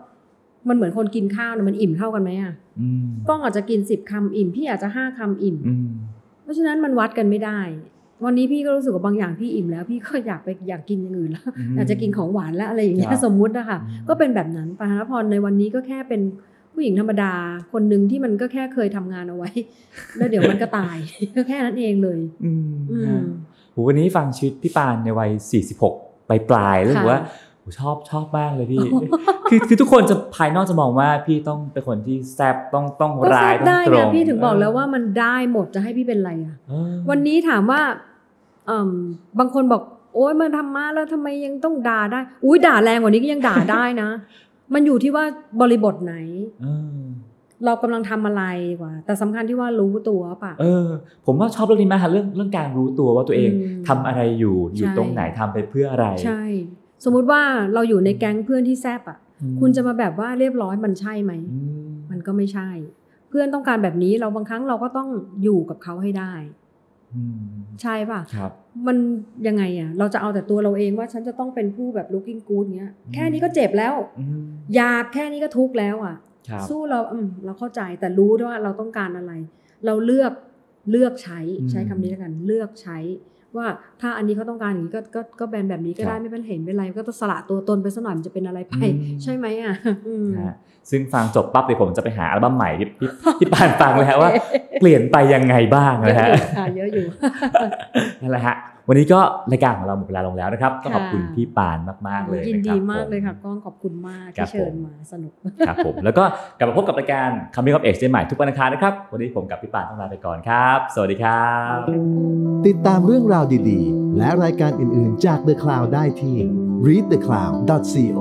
มันเหมือนคนกินข้าวนะมันอิ่มเท่ากันไหมอะอืมก้องอาจจะกินสิบคำอิ่ม พี่อาจจะห้าคำอิ่มอืมเพราะฉะนั้นมันวัดกันไม่ได้ วันนี้พี่ก็รู้สึกว่าบางอย่างพี่อิ่มแล้ว พี่ก็อยากไปอยากกินอย่างอื่นแล้วมอยากจะกินของหวานแล้วอะไรอย่างเงี้ครัยบสมมุตินะคะอืมก็เป็นแบบนั้นปาธนพรในวันนี้ก็แค่เป็น ผู้หญิงธรรมดาคนหนึ่งที่มันก็แค่เคยทำงานเอาไว้ แล้วเดี๋ยวมันก็ตายก็แค่นั้นเองเลย อืมอืฮะมโหวันนี้ฟังชีวิตพี่ปานในวัย 46ปลายปลายๆแล้วรู้สึกค่ะว่าโหชอบชอบมากเลยพี่ คือคือทุกคนจะภายนอกจะมองว่าพี่ต้องเป็นคนที่แซบต้องต้องก็ร้าแซ่ยบต้องได้ตรไงงพี่ถึงบอกแล้วว่ามันได้หมดจะให้พี่เป็นอะไรอะเออวันนี้ถามว่าเอิ่มบางคนบอกโอ๊ยมันทำมาแล้วทำไมยังต้องด่าได้ อุ้ยด่าแรงกว่านี้ก็ยังด่าได้นะ มันอยู่ที่ว่าบริบทไหนเออเรากำลังทำอะไรดีกว่า แต่สำคัญที่ว่ารู้ตัวป่ะ เออ ผมว่าชอบเรื่องนี้มากค่ะเรื่องเรื่องการรู้ตัวว่าตัวเองอืมทำอะไรอยู่อยู่ใช่ตรงไหนทำไปเพื่ออะไร ใช่ สมมุติว่าเราอยู่ในแก๊งเพื่อนที่แซบอะอืมคุณจะมาแบบว่าเรียบร้อยมันใช่ไหมอืมมันก็ไม่ใช่ เพื่อนต้องการแบบนี้เราบางครั้งเราก็ต้องอยู่กับเขาให้ได้อืม ใช่ป่ะครับมันยังไงอะ เราจะเอาแต่ตัวเราเองว่าฉันจะต้องเป็นผู้แบบ looking good เงี้ย แค่นี้ก็เจ็บแล้วอืมอยากแค่นี้ก็ทุกข์แล้วอะครับสู้เราอืมเราเข้าใจแต่รู้ด้วยว่าเราต้องการอะไร เราเลือกเลือกใช้อืมใช้คำนี้แล้วกันเลือกใช้ ว่าถ้าอันนี้เขาต้องการอย่างนี้ก็ก็ก็แบนแบบนี้ก็ครัได้บไม่เป็นเห็นเป็นไรก็ต้องสละตัวตนไปสักหน่อยมันจะเป็นอะไรไปอืมใช่ไหมอะอืมนะฮะ ซึ่งฟังจบปั๊บเดี๋ยวผมจะไปหาอัลบั้มใหม่ที่ที่ที่ปานฟังแล้วว่าเปลี่ยนไปยังไงบ้างเยอะนะอฮะยู่ค่ะเยอะอยู่นั่นแหละฮะวันนี้ก็รายการของเราหมดเวลาลงแล้วนะครับต้องขอบคุณค่ะพี่ปานมากๆเลยยินนะคดีรับมากผเลยค่ะก้องขอบคุณมากครัที่บเชิญผมมาสนุกครับผมแล้วก็กลับมาพบกับรายการ Coming of Age ได้ใหม่ทุกวันอังคารนะครับวันนี้ผมกับพี่ปานต้องลาไปก่อนครับ สวัสดีครับ ติดตามเรื่องราวดีๆ และรายการอื่นๆจาก The Cloud ได้ที่ readthecloud.co